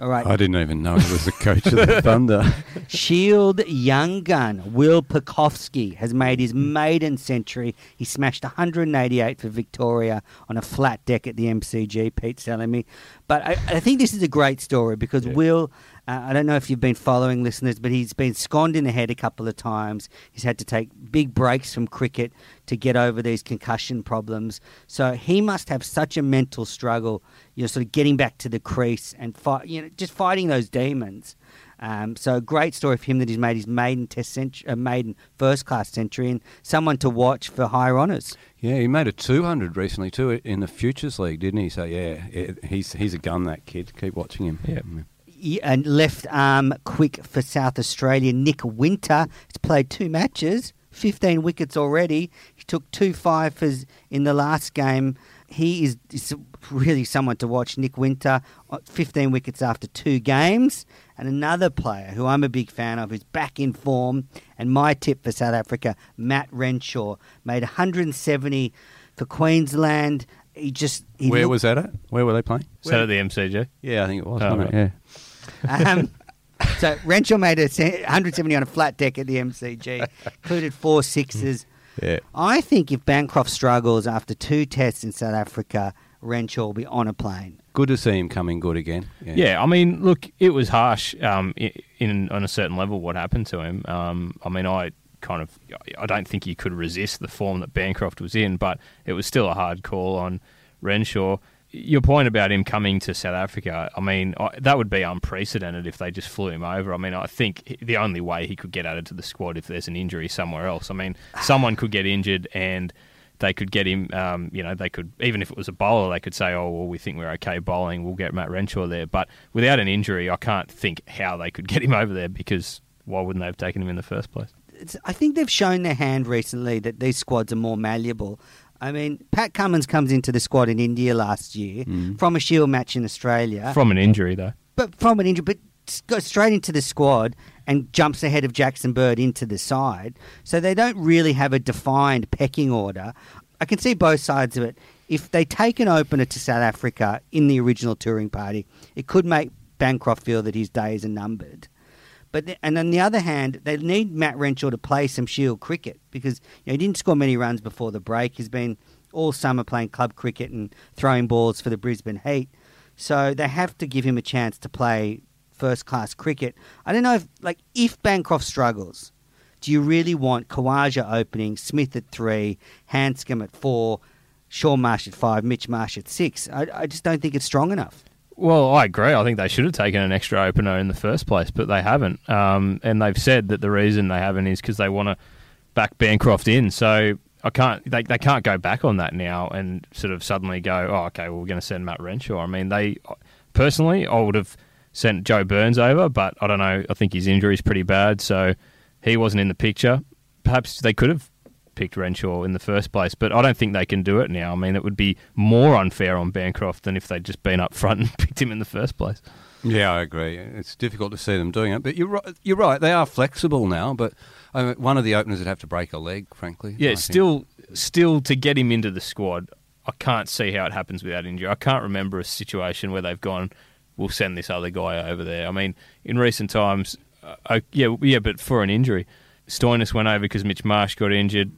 All right,
I didn't even know he was the coach of the Thunder.
Shield young gun Will Pucovski has made his maiden century. He smashed 188 for Victoria on a flat deck at the MCG. Pete's telling me, but I, I think this is a great story because Will. Uh, I don't know if you've been following listeners, but he's been sconned in the head a couple of times. He's had to take big breaks from cricket to get over these concussion problems. So he must have such a mental struggle, you know, sort of getting back to the crease and fight, you know, just fighting those demons. Um, so great story for him that he's made his maiden test century, uh, maiden first class century, and someone to watch for higher honours.
yeah, he made a 200 recently too in the Futures League, didn't he? So yeah, it, he's he's a gun that kid. Keep watching him.
Yeah.
Y- And left arm quick for South Australia, Nick Winter has played two matches, 15 wickets already. He took two fifers in the last game. He is, is really someone to watch. Nick Winter, uh, 15 wickets after two games. And another player who I'm a big fan of who's back in form. And my tip for South Africa, Matt Renshaw, made 170 for Queensland. he just he
Where
looked-
was that at? Where were they playing?
Is that at the MCG?
Yeah, I think it was.
Oh,
wasn't it? Yeah.
Um, so Renshaw made a 170 on a flat deck at the MCG, included four sixes.
Yeah.
I think if Bancroft struggles after two tests in South Africa, Renshaw will be on a plane.
Good to see him coming good again.
Yeah, I mean, look, it was harsh um, in, in on a certain level what happened to him. Um, I mean, I kind of, I don't think he could resist the form that Bancroft was in, but it was still a hard call on Renshaw. Your point about him coming to South Africa, I mean, I, that would be unprecedented if they just flew him over. I mean, I think the only way he could get added to the squad if there's an injury somewhere else. I mean, someone could get injured and they could get him. Um, you know, they could even if it was a bowler, they could say, "Oh, well, we think we're okay bowling. We'll get Matt Renshaw there." But without an injury, I can't think how they could get him over there because why wouldn't they have taken him in the first place?
It's, I think they've shown their hand recently that these squads are more malleable. I mean, Pat Cummins comes into the squad in India last year mm. from a Shield match in Australia.
From an injury, though.
but from an injury, but goes straight into the squad and jumps ahead of Jackson Bird into the side. So they don't really have a defined pecking order. I can see both sides of it. If they take an opener to South Africa in the original touring party, it could make Bancroft feel that his days are numbered. But and on the other hand, they need Matt Renshaw to play some Shield cricket because you know, he didn't score many runs before the break. He's been all summer playing club cricket and throwing balls for the Brisbane Heat. So they have to give him a chance to play first class cricket. I don't know if like if Bancroft struggles, do you really want Khawaja opening, Smith at three, Handscomb at four, Shaun Marsh at five, Mitch Marsh at six? I, I just don't think it's strong enough.
Well, I agree. I think they should have taken an extra opener in the first place, but they haven't. Um, and they've said that the reason they haven't is because they want to back Bancroft in. So I can't. They, they can't go back on that now and sort of suddenly go, oh, okay, well, we're going to send Matt Renshaw. I mean, they personally, I would have sent Joe Burns over, but I don't know. I think his injury is pretty bad, so he wasn't in the picture. Perhaps they could have picked Renshaw in the first place, but I don't think they can do it now. I mean, it would be more unfair on Bancroft than if they'd just been up front and picked him in the first place.
Yeah, I agree. It's difficult to see them doing it, but you're right. You're right. They are flexible now, but I mean, one of the openers would have to break a leg, frankly.
Yeah,
I think.
still, still to get him into the squad, I can't see how it happens without injury. I can't remember a situation where they've gone, "We'll send this other guy over there." I mean, in recent times, uh, uh, yeah, yeah, but for an injury, Stoinis went over because Mitch Marsh got injured.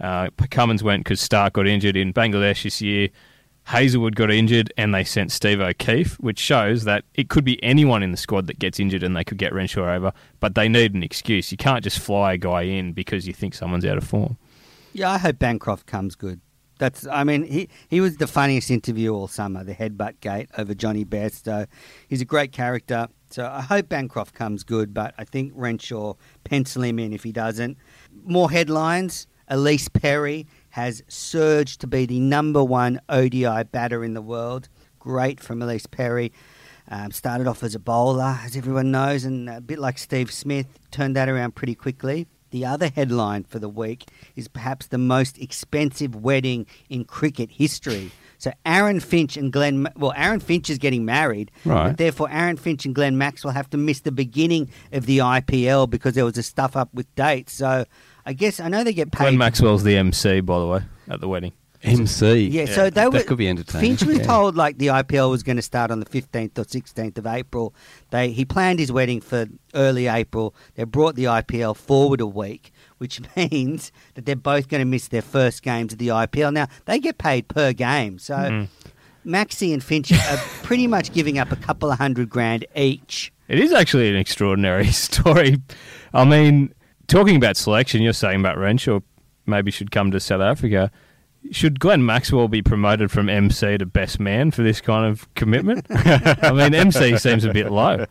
Uh, Cummins went because Starc got injured in Bangladesh this year. Hazlewood got injured, and they sent Steve O'Keefe, which shows that it could be anyone in the squad that gets injured, and they could get Renshaw over. But they need an excuse. You can't just fly a guy in because you think someone's out of form.
Yeah, I hope Bancroft comes good. That's, I mean, he, he was the funniest interview all summer, the headbutt gate over Johnny Bairstow. He's a great character. So I hope Bancroft comes good, but I think Renshaw pencil him in if he doesn't. More headlines. Ellyse Perry has surged to be the number one ODI batter in the world. Great from Ellyse Perry. Um, started off as a bowler, as everyone knows, and a bit like Steve Smith, turned that around pretty quickly. The other headline for the week is perhaps the most expensive wedding in cricket history. So Aaron Finch and Glenn, well, Aaron Finch is getting married,
Right.
therefore Aaron Finch and Glenn Maxwell have to miss the beginning of the IPL because there was a stuff up with dates. So I guess I know they get paid.
Glenn Maxwell's the MC, by the way, at the wedding.
MC.
Yeah, so they were.
could be entertaining.
Finch was
Yeah.
told like the IPL was going to start on the fifteenth or sixteenth of April. They he planned his wedding for early April. They brought the IPL forward a week, which means that they're both going to miss their first games of the IPL. Now they get paid per game, so
Mm-hmm.
Maxi and Finch are pretty much giving up a couple of hundred grand each.
It is actually an extraordinary story. I mean, talking about selection, you're saying about Renshaw maybe should come to South Africa. Should Glenn Maxwell be promoted from MC to best man for this kind of commitment? I mean, MC seems a bit low.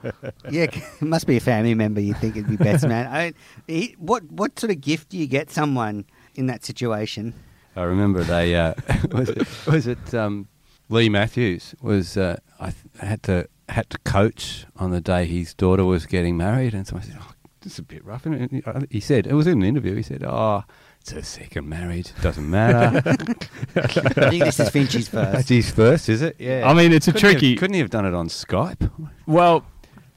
Yeah, it must be a family member. You think it'd be best man. I, he, what what sort of gift do you get someone in that situation?
I remember they uh, was it, was it um, Leigh Matthews was uh, I th- had to had to coach on the day his daughter was getting married, and so I said, "Oh, this is a bit rough." And he- uh, he said, "It was in an interview." He said, "Oh, it's her second marriage. Doesn't matter.
I think this is Finch's
That's
first.
his first, is it? Yeah.
I mean, it's a
Couldn't he have-
tricky-
couldn't he have done it on Skype?
Well,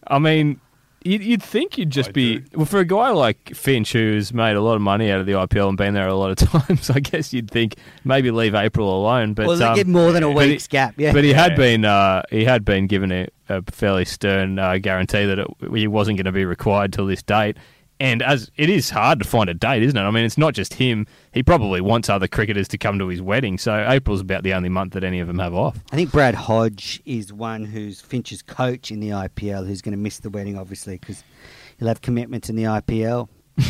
I mean, You'd, you'd think you'd just be well for a guy like Finch who's made a lot of money out of the IPL and been there a lot of times. I guess you'd think maybe leave April alone. But
well, they
um,
get more than a
but he-
week's gap. Yeah,
But he had been uh, he had been given a, a fairly stern uh, guarantee that it, he wasn't going to be required till this date. And as it is hard to find a date, isn't it? I mean, it's not just him. He probably wants other cricketers to come to his wedding. So April's about the only month that any of them have off.
I think Brad Hodge is one who's Finch's coach in the IPL who's going to miss the wedding, obviously, because he'll have commitments in the IPL.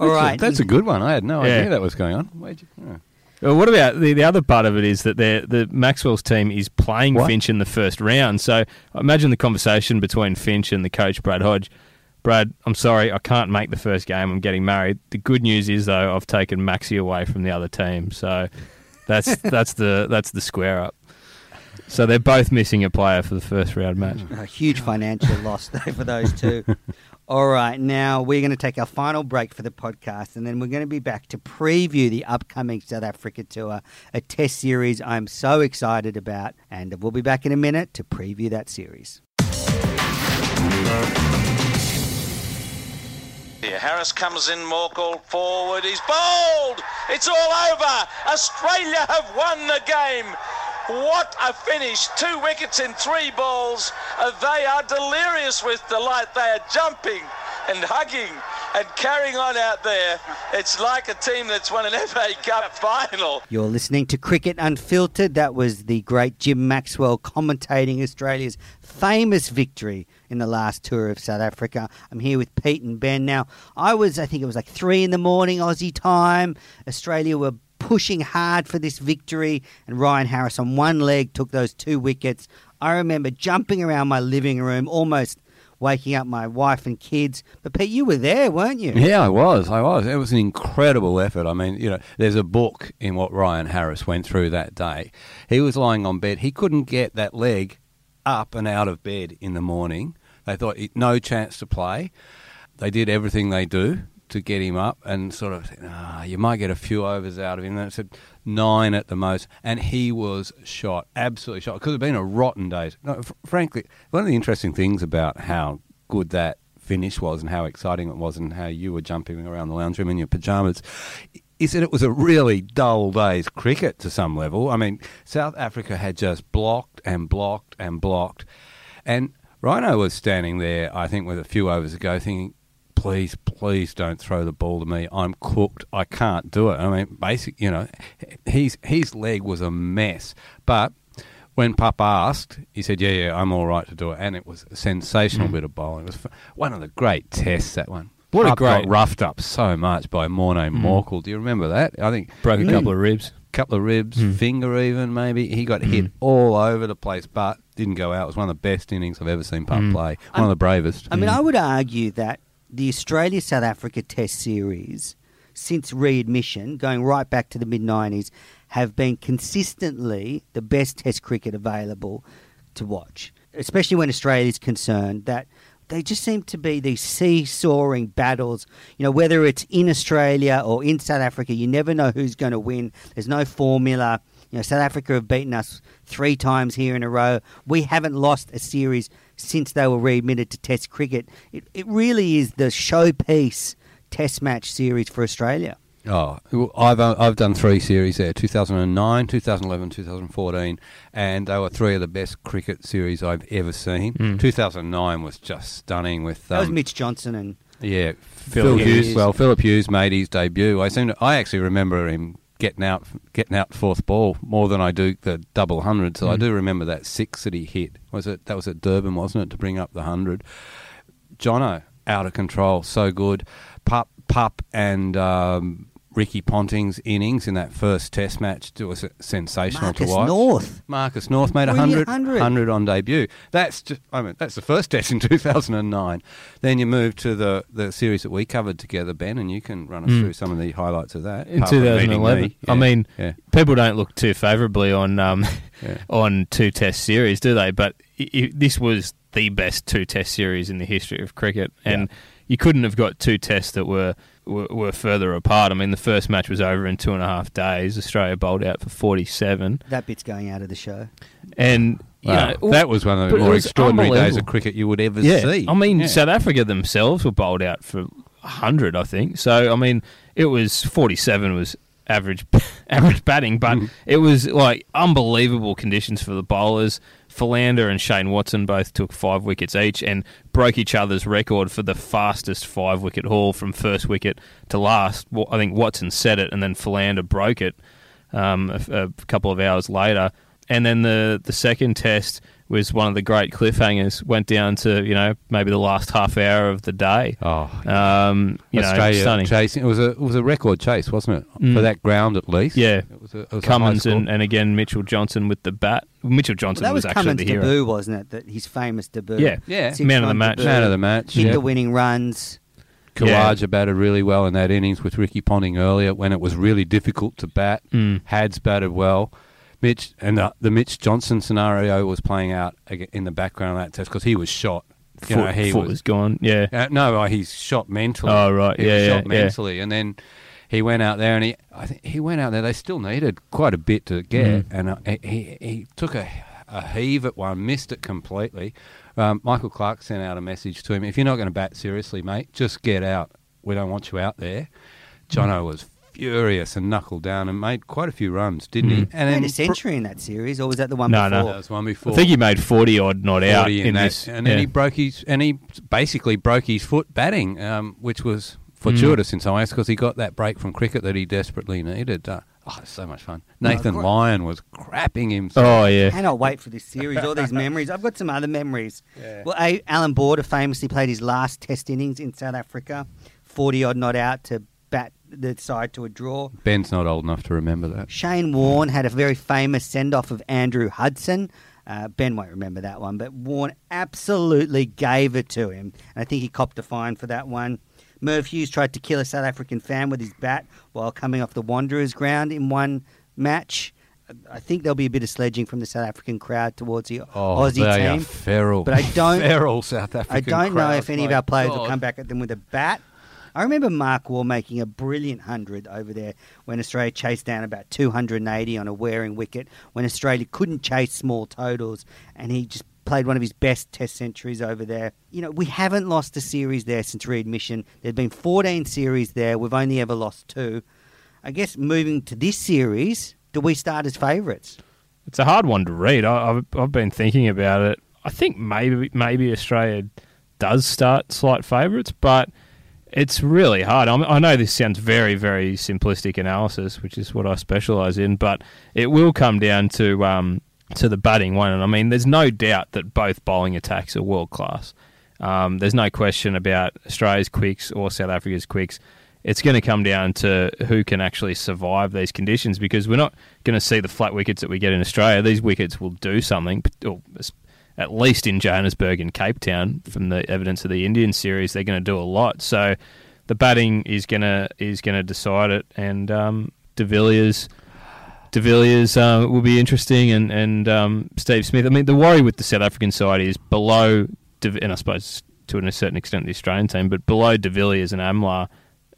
All right.
That's a good one. I had no
Yeah.
idea that was going on. Where'd you, oh.
Well, what about the, the other part of it is that the Maxwell's team is playing
What?
Finch in the first round. So imagine the conversation between Finch and the coach Brad Hodge. Brad, I'm sorry, I can't make the first game. I'm getting married. The good news is though, I've taken Maxi away from the other team. So that's that's the that's the square up. So they're both missing a player for the first round match.
A huge financial loss though for those two. All right, now we're going to take our final break for the podcast, and then we're going to be back to preview the upcoming South Africa tour, a Test series I'm so excited about, and we'll be back in a minute to preview that series.
Harris comes in, Morkel forward, he's bowled! It's all over! Australia have won the game! What a finish! Two wickets in three balls. They are delirious with delight. They are jumping and hugging and carrying on out there. It's like a team that's won an FA Cup final.
You're listening to Cricket Unfiltered. That was the great Jim Maxwell commentating Australia's famous victory in the last tour of South Africa. I'm here with Pete and Ben. Now, I was, I think it was like three in the morning Aussie time. Australia were pushing hard for this victory, and Ryan Harris on one leg took those two wickets. I remember jumping around my living room, almost waking up my wife and kids. But Pete, you were there, weren't you?
Yeah, I was. I was. It was an incredible effort. I mean, you know, there's a book in what Ryan Harris went through that day. He was lying on bed. He couldn't get that leg up and out of bed in the morning. They thought no chance to play. They did everything they do to get him up and sort of, ah, you might get a few overs out of him. Then it said nine at the most, and he was shot, absolutely shot. It Could have been a rotten day. No, frankly, one of the interesting things about how good that finish was and how exciting it was and how you were jumping around the lounge room in your pajamas is that it was a really dull day's cricket to some level. I mean, South Africa had just blocked and blocked and blocked. And Rhino was standing there, I think, with a few overs ago, thinking, please, please don't throw the ball to me. I'm cooked. I can't do it. I mean, basic, you know, his, his leg was a mess. But when Pup asked, he said, yeah, yeah, I'm all right to do it. And it was a sensational bit of bowling. It was f- one of the great tests, that one.
What a
Pup got
great-
roughed up so much by Morne Morkel. Do you remember that? I think
Broke a
Mm.
couple of ribs.
couple of ribs,
Hmm.
finger even maybe. He got hit all over the place, but didn't go out. It was one of the best innings I've ever seen Pup
Hmm.
play. One of the bravest.
I mean, I would argue that the Australia South Africa Test series, since readmission, going right back to the mid 90s, have been consistently the best Test cricket available to watch, especially when Australia is concerned. That they just seem to be these seesawing battles. You know, whether it's in Australia or in South Africa, you never know who's going to win. There's no formula. You know, South Africa have beaten us three times here in a row. We haven't lost a series since they were readmitted to Test cricket. It, it really is the showpiece Test match series for Australia.
Oh, I've uh, I've done three series there: 2009, 2011, 2014, and they were three of the best cricket series I've ever seen. 2009 was just stunning with
That was
um,
Mitch Johnson and
Yeah,
Phil
Phil, Hughes.
Hughes.
Well, Philip Hughes made his debut. I seem to, I actually remember him getting out getting out fourth ball more than I do the double hundred. So I do remember that six that he hit. Was it that was at Durban, wasn't it, to bring up the hundred? Jono out of control, so good. Pup, Pup, and um, Ricky Ponting's innings in that first Test match it was sensational
Marcus
to watch.
North.
Marcus North made a
Brilliant
100,
100.
100 on debut. That's just, I mean, that's the first test in 2009. Then you move to the, the series that we covered together, Ben, and you can run us
Mm.
through some of the highlights of that.
in
apart from meeting
2011.
me.
I mean,
yeah,
people don't look too favourably on um,
yeah.
on two Test series, do they? But i i this was the best two Test series in the history of cricket, and you couldn't have got two tests that were, were were further apart. I mean, the first match was over in two and a half days. Australia bowled out for forty seven,
That bit's going out of the show.
and you
Wow,
know,
that was one of the more extraordinary days of cricket you would ever
yeah.
see.
I mean,
Yeah.
South Africa themselves were bowled out for hundred, I think. So I mean, it was forty seven was average average batting, but
Mm.
it was like unbelievable conditions for the bowlers. Philander and Shane Watson both took five wickets each and broke each other's record for the fastest five wicket haul from first wicket to last. Wa- I think Watson set it, and then Philander broke it um, a, a couple of hours later. And then the the second test was one of the great cliffhangers. Went down to you know maybe the last half hour of the day.
Oh,
Um, you know,
Australia
stunning.
chasing. It was a it was a record chase, wasn't it?
Mm.
For that ground, at least.
Yeah.
It was a, it was
Cummins
high
and, and again Mitchell Johnson with the bat. Mitchell Johnson
Well, that was,
was, actually
Cummins'
the hero.
debut, wasn't it? That his famous debut.
Yeah.
Yeah.
Six
Man of the match.
debut.
man of the match.
Hit
yeah.
the winning runs.
Khawaja batted really well in that innings with Ricky Ponting earlier when it was really difficult to bat.
Mm.
Hads batted well. Mitch and the, the Mitch Johnson scenario was playing out in the background of that test because he was shot. You
Foot,
know, he
foot
was
was gone. Yeah.
Uh, no, uh, he's shot mentally.
Oh, right.
He
Yeah, yeah,
shot
yeah.
mentally, and then he went out there and he, I think he went out there. They still needed quite a bit to get,
Mm.
and uh, he, he he took a, a heave at one, missed it completely. Um, Michael Clarke sent out a message to him: "If you're not going to bat seriously, mate, just get out. We don't want you out there." Jono
Mm.
was furious and knuckled down and made quite a few runs, didn't he?
Mm.
And
Made a century in that series, or was that the one
No, no.
before?
that was one before.
I think he made 40 odd not out
40
in
that,
this.
and then
yeah.
he broke his and he basically broke his foot batting, um, which was fortuitous in some ways because he got that break from cricket that he desperately needed. Uh, oh, it's so much fun. Nathan
great.
Lyon was crapping himself.
Oh, yeah.
Cannot wait for this series. All these memories. I've got some other memories. Well, A- Allan Border famously played his last Test innings in South Africa, forty odd not out to bat the side to a draw.
Ben's not old enough to remember that.
Shane Warne had a very famous send off of Andrew Hudson. Uh, ben won't remember that one, but Warne absolutely gave it to him. And I think he copped a fine for that one. Merv Hughes tried to kill a South African fan with his bat while coming off the Wanderers ground in one match. I think there'll be a bit of sledging from the South African crowd towards the
Oh,
Aussie
they are
team.
feral.
But I don't-
feral South African.
I don't know if any of our players will come back at them with a bat. I remember Mark Waugh making a brilliant hundred over there when Australia chased down about 280 on a wearing wicket when Australia couldn't chase small totals, and he just played one of his best Test centuries over there. You know, we haven't lost a series there since readmission. There've been 14 series there. We've only ever lost two. I guess moving to this series, do we start as favourites?
It's a hard one to read. I, I've, I've been thinking about it. I think maybe maybe Australia does start slight favourites, but it's really hard. I'm, I know this sounds very very simplistic analysis, which is what I specialise in, but it will come down to um, to the batting one. And I mean, there's no doubt that both bowling attacks are world class. Um, there's no question about Australia's quicks or South Africa's quicks. It's going to come down to who can actually survive these conditions because we're not going to see the flat wickets that we get in Australia. These wickets will do something, at least in Johannesburg and Cape Town, from the evidence of the Indian series, they're going to do a lot. So the batting is going to is going to decide it, and um, De Villiers. De Villiers uh, will be interesting, and and um, Steve Smith. I mean, the worry with the South African side is below, De, and I suppose to a certain extent the Australian team, but below De Villiers and Amla.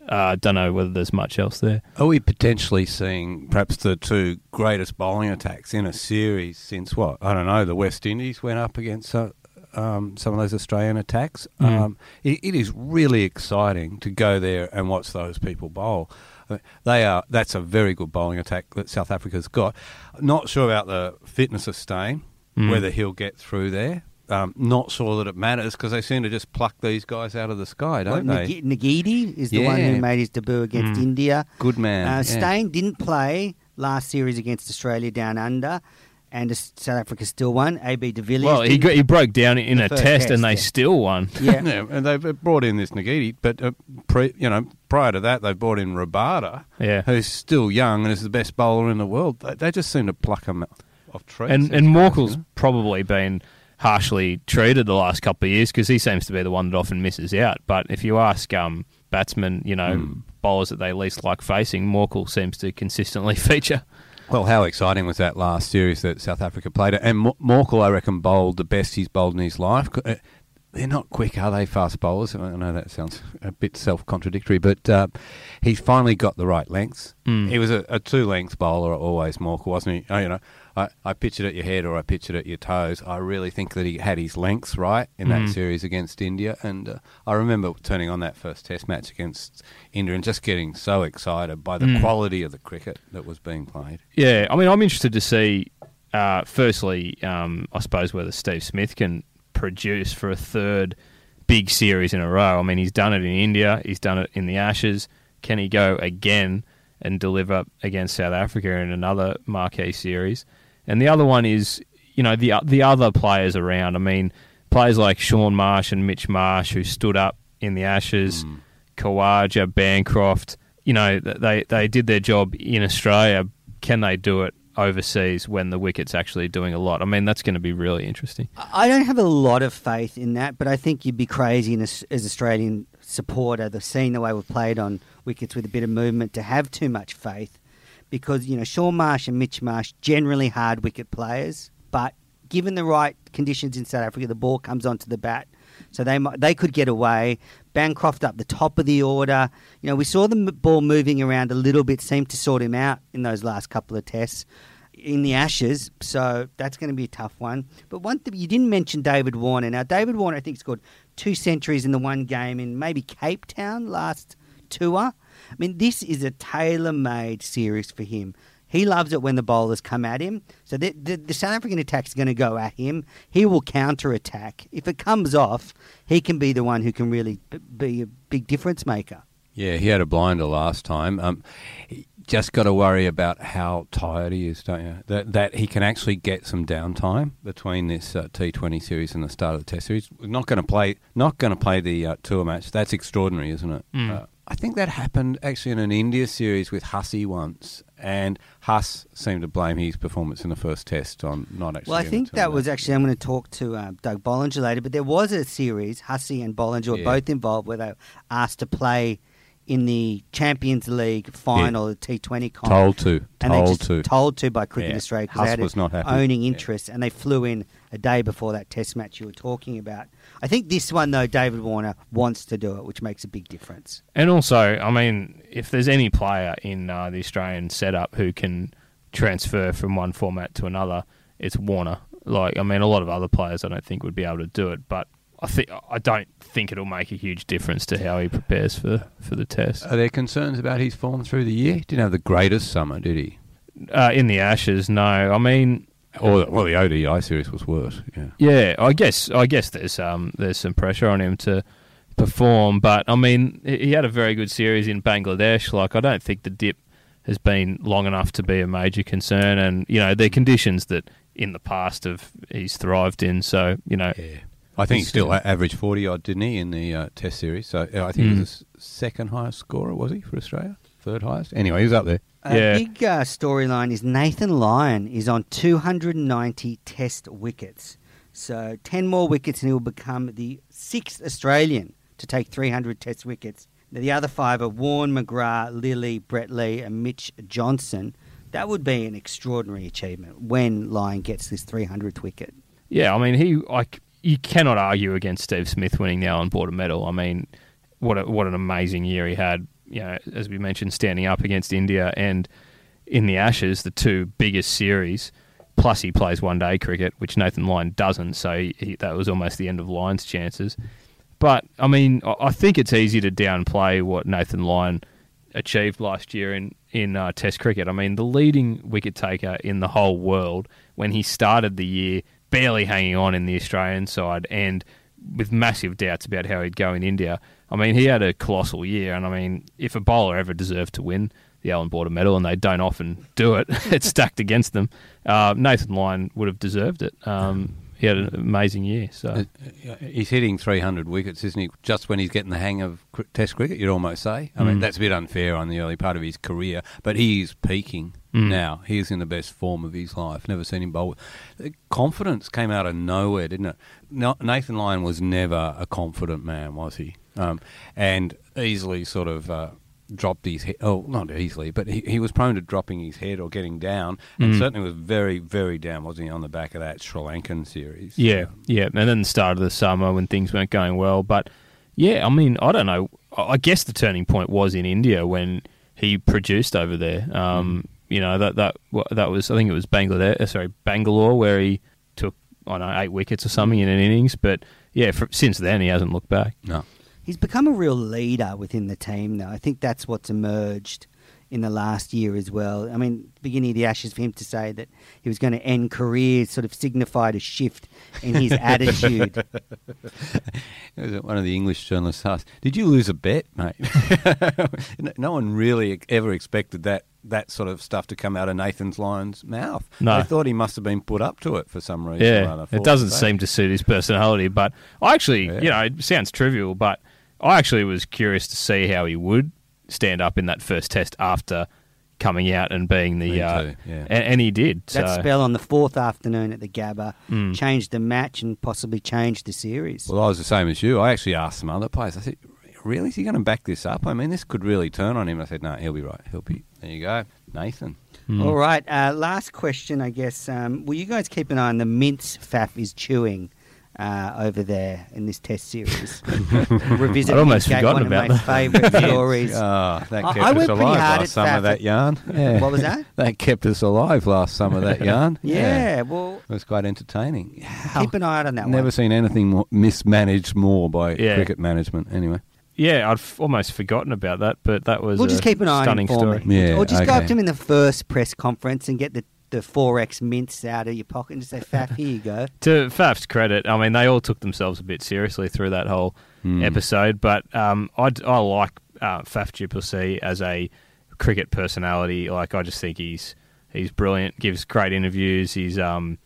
I uh, don't know whether there's much else there.
Are we potentially seeing perhaps the two greatest bowling attacks in a series since what? I don't know. The West Indies went up against uh, um, some of those Australian attacks.
Mm.
Um, it, it is really exciting to go there and watch those people bowl. Uh, They are. That's a very good bowling attack that South Africa's got. Not sure about the fitness of Steyn,
Mm.
whether he'll get through there. Um, not sure that it matters because they seem to just pluck these guys out of the sky, don't
What,
they?
Ngidi is the one who made his debut against
Mm.
India.
Good man.
Uh,
yeah.
Steyn didn't play last series against Australia down under, and South Africa still won. AB de Villiers.
Well, he got, he broke down in a test,
test,
and they
yeah.
still won.
yeah.
Yeah, and they've brought in this Ngidi, but uh, pre, you know, prior to that, they've brought in Rabada,
Yeah.
who's still young and is the best bowler in the world. They, they just seem to pluck him off trees.
And and Morkel's
you know?
probably been harshly treated the last couple of years because he seems to be the one that often misses out. But if you ask um, batsmen, you know,
Hmm.
bowlers that they least like facing, Morkel seems to consistently feature.
Well, how exciting was that last series that South Africa played? And Morkel, I reckon, bowled the best he's bowled in his life. Uh, they're not quick, are they? Fast bowlers. I know that sounds a bit self-contradictory, but uh, he's finally got the right lengths.
Mm.
He was a, a two-length bowler always, Morkel, wasn't he? Oh, you know, I, I pitch it at your head or I pitch it at your toes. I really think that he had his lengths right in that
Mm.
series against India, and uh, I remember turning on that first Test match against India and just getting so excited by the
Mm.
quality of the cricket that was being played.
Yeah, I mean, I'm interested to see. Uh, firstly, um, I suppose whether Steve Smith can produce for a third big series in a row. I mean, he's done it in India, he's done it in the Ashes. Can he go again and deliver against South Africa in another marquee series? And the other one is, you know, the the other players around. I mean, players like Shaun Marsh and Mitch Marsh who stood up in the Ashes, hmm. Khawaja, Bancroft. You know, they they did their job in Australia. Can they do it overseas when the wicket's actually doing a lot? I mean, that's going to be really interesting.
I don't have a lot of faith in that, but I think you'd be crazy in a, as Australian supporter, the seeing the way we've played on wickets with a bit of movement, to have too much faith, because you know Shaun Marsh and Mitch Marsh generally hard wicket players, but given the right conditions in South Africa, the ball comes onto the bat, so they might, they could get away. Bancroft up the top of the order. You know, we saw the ball moving around a little bit, seemed to sort him out in those last couple of tests in the Ashes, so that's going to be a tough one. But one thing you didn't mention David Warner. Now, David Warner, I think, scored two centuries in the one game in maybe Cape Town last tour. I mean, this is a tailor-made series for him. He loves it when the bowlers come at him. So the, the, the South African attack is going to go at him. He will counter attack. If it comes off, he can be the one who can really b- be a big difference maker.
Yeah, he had a blinder last time. Um, just got to worry about how tired he is, don't you? That that he can actually get some downtime between this uh, T20 series and the start of the Test series. We're not going to play, not going to play the uh, tour match. That's extraordinary, isn't it?
Mm.
Uh, I think that happened actually in an India series with Hussey once, and Huss seemed to blame his performance in the first Test on not actually.
Well, I think that was actually. I'm going to talk to uh, Doug Bollinger later, but there was a series. Hussey and Bollinger were
Yeah.
both involved, where they were asked to play in the Champions League final, the T20 comp.
told to,
and they
told
just
to.
told to by Cricket
Yeah.
Australia because they had
was not happy.
owning
Yeah.
interest, and they flew in a day before that Test match you were talking about. I think this one though, David Warner wants to do it, which makes a big difference.
And also, I mean, if there's any player in uh, the Australian setup who can transfer from one format to another, it's Warner. Like, I mean, a lot of other players I don't think would be able to do it, but I think I don't think it'll make a huge difference to how he prepares for for the test.
Are there concerns about his form through the year? He didn't have the greatest summer, did he?
Uh, in the Ashes, no. I mean,
Or well, the ODI series was worse. Yeah.
Yeah, I guess I guess there's um there's some pressure on him to perform, but I mean he had a very good series in Bangladesh. Like I don't think the dip has been long enough to be a major concern, and you know the conditions that in the past have he's thrived in. So you know,
Yeah. I think he
He's
still
still-
a- averaged 40 odd, didn't he, in the uh, Test series? So uh, I think he
Mm.
was the second highest scorer, was he, for Australia? Third highest? Anyway, he was up there.
A
Yeah.
big uh, storyline is Nathan Lyon is on 290 Test wickets. So 10 more wickets and he will become the sixth Australian to take 300 Test wickets. Now, the other five are Warren McGrath, Lillee, Brett Lee, and Mitch Johnson. That would be an extraordinary achievement when Lyon gets this 300th wicket.
yeah, I mean he like you cannot argue against Steve Smith winning the Allan Border Medal. I mean, what a, what an amazing year he had. You know, as we mentioned, standing up against India and in the Ashes, the two biggest series. Plus, he plays one day cricket, which Nathan Lyon doesn't. So he, that was almost the end of Lyon's chances. But I mean, I I think it's easy to downplay what Nathan Lyon achieved last year in in uh, Test cricket. I mean, the leading wicket taker in the whole world when he started the year, barely hanging on in the Australian side, and with massive doubts about how he'd go in India. I mean, he had a colossal year, and I mean, if a bowler ever deserved to win the Allan Border Medal, and they don't often do it, it's stacked against them. Uh, Nathan Lyon would have deserved it. Um, he had an amazing year. So
Uh, He's hitting 300 wickets, isn't he? Just when he's getting the hang of Test cricket, you'd almost say. I mean,
Mm.
that's a bit unfair on the early part of his career, but he is peaking
Mm.
now. he's in the best form of his life. Never seen him bowl. Confidence came out of nowhere, didn't it? No, Nathan Lyon was never a confident man, was he? Um, and easily sort of uh, dropped his head. Oh, not easily, but he, he was prone to dropping his head or getting down, and
Mm.
certainly was very, very down, wasn't he, on the back of that Sri Lankan series?
Yeah, yeah, and then the start of the summer when things weren't going well. But yeah, I mean, I don't know. I I guess the turning point was in India when he produced over there. Um, You know that that that was I think it was Bangladesh, uh, sorry Bangalore, where he took I don't know eight wickets or something in an innings. But yeah, for, since then he hasn't looked back.
No.
He's become a real leader within the team, though. I think that's what's emerged in the last year as well. I mean, beginning of the Ashes, for him to say that he was going to end careers sort of signified a shift in his attitude.
It was one of the English journalists asked, "Did you lose a bet, mate?" No- no one really ever expected that that sort of stuff to come out of Nathan's Lyon's mouth.
No.
they thought he must have been put up to it for some reason.
Yeah, it doesn't
the
seem to suit his personality. But I actually,
Yeah.
you know, it sounds trivial, but I actually was curious to see how he would stand up in that first test after coming out and being the,
Me
uh,
too, yeah.
and, and he did.
That
so.
spell on the fourth afternoon at the Gabba
Mm.
changed the match and possibly changed the series.
Well, I was the same as you. I actually asked some other players. I said, "Really, is he going to back this up? I mean, this could really turn on him." I said, "No, he'll be right. He'll be." There you go, Nathan.
Mm.
All right, uh, last question, I guess. Um, will you guys keep an eye on the mince Faf is chewing uh, over there in this test series? Revisit
I'd almost
Gate,
forgotten
one of
about
my favourite stories.
Ah, that
I-
kept
I
us
pretty
alive
hard
last
at
summer.
Faf
That yarn. Yeah.
What was that?
that kept us alive last summer. That yarn.
Yeah, well,
It was quite entertaining.
keep an eye out on that
Never
one.
Never seen anything more mismanaged more by
Yeah.
cricket management. Anyway,
Yeah, I'd f- almost forgotten about that, but that was
We'll
a
just keep an eye on him
stunning
for
story.
me.
Yeah,
or just go up to him in the first press conference and get the, the 4X mints out of your pocket and just say, Faf, here you go.
To Faf's credit, I mean, they all took themselves a bit seriously through that whole
Hmm.
episode, but um, I, d- I like uh, Faf du Plessis as a cricket personality. Like, I just think he's he's brilliant, gives great interviews. He's, um,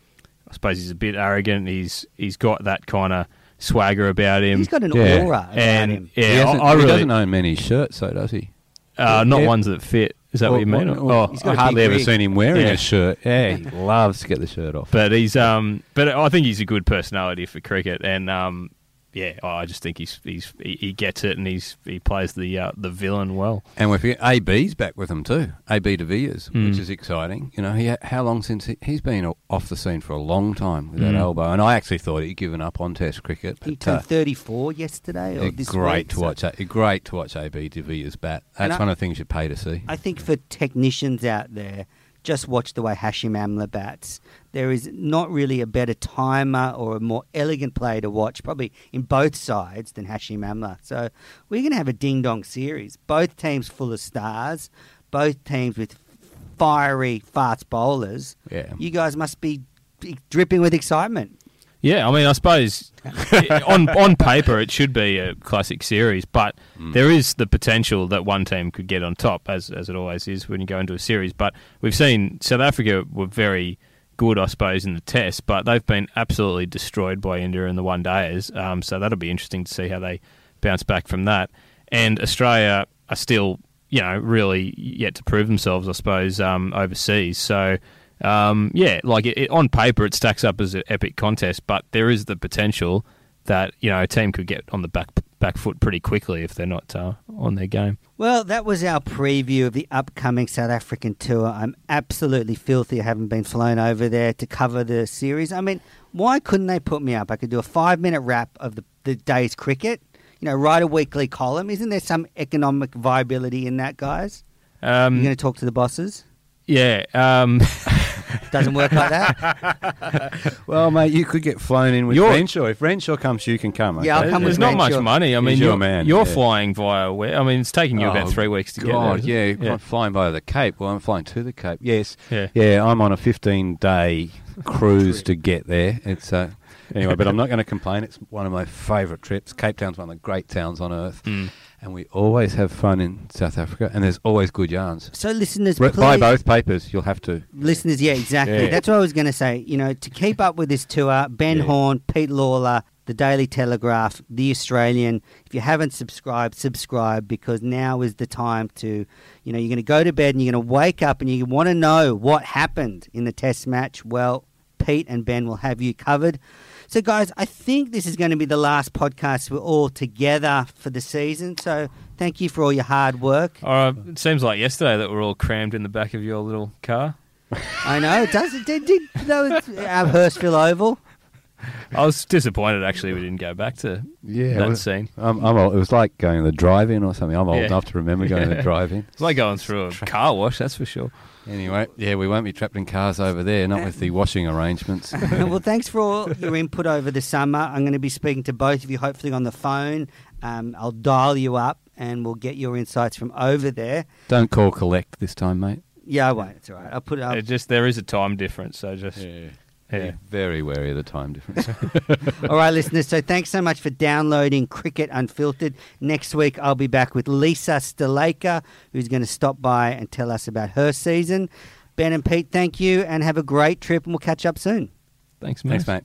I suppose, he's a bit arrogant. He's he's got that kind of swagger about him.
He's got an
Yeah.
aura about
and
him.
yeah,
he, hasn't-
I, I
he
really
doesn't own many shirts, though, does he?
uh, not
Yeah.
ones that fit. Is that what you mean? Oh,
he's got
I
a
hardly ever
rig.
seen him wearing
Yeah.
a shirt. Yeah, he loves to get the shirt off.
But he's um, but I think he's a good personality for cricket, and um, yeah, I just think he's he's he, he gets it, and he's he plays the uh, the villain well.
And we're AB's back with him too. AB de Villiers,
Mm.
which is exciting. You know, he how long since he, he's been off the scene for a long time with that
Mm.
elbow, and I actually thought he'd given up on Test cricket. But, He
turned
uh,
34 yesterday or this
great
week,
to
so-
watch. A, great to watch AB de Villiers bat.
And
That's
I-
one of the things you pay to see.
I think for technicians out there, just watch the way Hashim Amla bats. There is not really a better timer or a more elegant player to watch, probably in both sides, than Hashim Amla. So we're going to have a ding dong series. Both teams full of stars, both teams with fiery, fast bowlers.
Yeah.
You guys must be dripping with excitement.
Yeah, I mean, I suppose on on paper it should be a classic series, but mm. there is the potential that one team could get on top, as as it always is when you go into a series. But we've seen South Africa were very good, I suppose, in the test, but they've been absolutely destroyed by India in the one days. Um, so that'll be interesting to see how they bounce back from that. And Australia are still, you know, really yet to prove themselves, I suppose, um, overseas. So. Um, yeah, like it, it, on paper, it stacks up as an epic contest, but there is the potential that you know a team could get on the back back foot pretty quickly if they're not uh, on their game.
Well, that was our preview of the upcoming South African tour. I'm absolutely filthy. I haven't been flown over there to cover the series. I mean, why couldn't they put me up? I could do a five minute wrap of the, the day's cricket, you know, write a weekly column. Isn't there some economic viability in that, guys?
Um,
You're going to talk to the bosses?
yeah, um,
Doesn't work like that.
Well, mate, you could get flown in with
You're-
Renshaw. If Renshaw comes, you can come.
Yeah, I'll
okay?
come
there's
with
not much money. I mean,
He's
you're,
man,
you're
yeah.
flying via where? I mean, it's taking you about three weeks to get
God,
there.
yeah,
yeah.
I'm flying via the Cape. Well, I'm flying to the Cape. Yes,
Yeah.
yeah. I'm on a 15 day cruise to get there. It's uh, anyway, but I'm not going to complain. It's one of my favourite trips. Cape Town's one of the great towns on earth,
Mm.
And we always have fun in South Africa. And there's always good yarns.
So, listeners,
Re- buy both papers. You'll have to.
Listeners, yeah, exactly.
Yeah.
That's what I was going to say. You know, to keep up with this tour, Ben
Yeah.
Horne, Pete Lalor, the Daily Telegraph, the Australian. If you haven't subscribed, subscribe because now is the time to, you know, you're going to go to bed and you're going to wake up and you want to know what happened in the Test match. Well, Pete and Ben will have you covered. So, guys, I think this is going to be the last podcast we're all together for the season. So, Thank you for all your hard work.
Uh, it seems like yesterday that we're all crammed in the back of your little car.
I know it does. It did. did that was our Hurstville Oval.
I was disappointed actually we didn't go back to
Yeah,
that
well,
scene.
I'm, I'm old. It was like going to the drive-in or something. I'm old
Yeah.
enough to remember going to the drive-in.
It's like going through a car wash, that's for sure.
Anyway, yeah, we won't be trapped in cars over there, not with the washing arrangements.
well, thanks for all your input over the summer. I'm going to be speaking to both of you, hopefully on the phone. Um, I'll dial you up, and we'll get your insights from over there.
Don't call collect this time, mate.
Yeah, I won't. It's all right. I'll put it up.
It just there is a time difference, so just yeah.
Be very wary of the time difference.
All right, listeners. So thanks so much for downloading Cricket Unfiltered. Next week, I'll be back with Lisa Sthalekar, who's going to stop by and tell us about her season. Ben and Pete, thank you, and have a great trip, and we'll catch up soon.
Thanks, man.
Thanks, mate.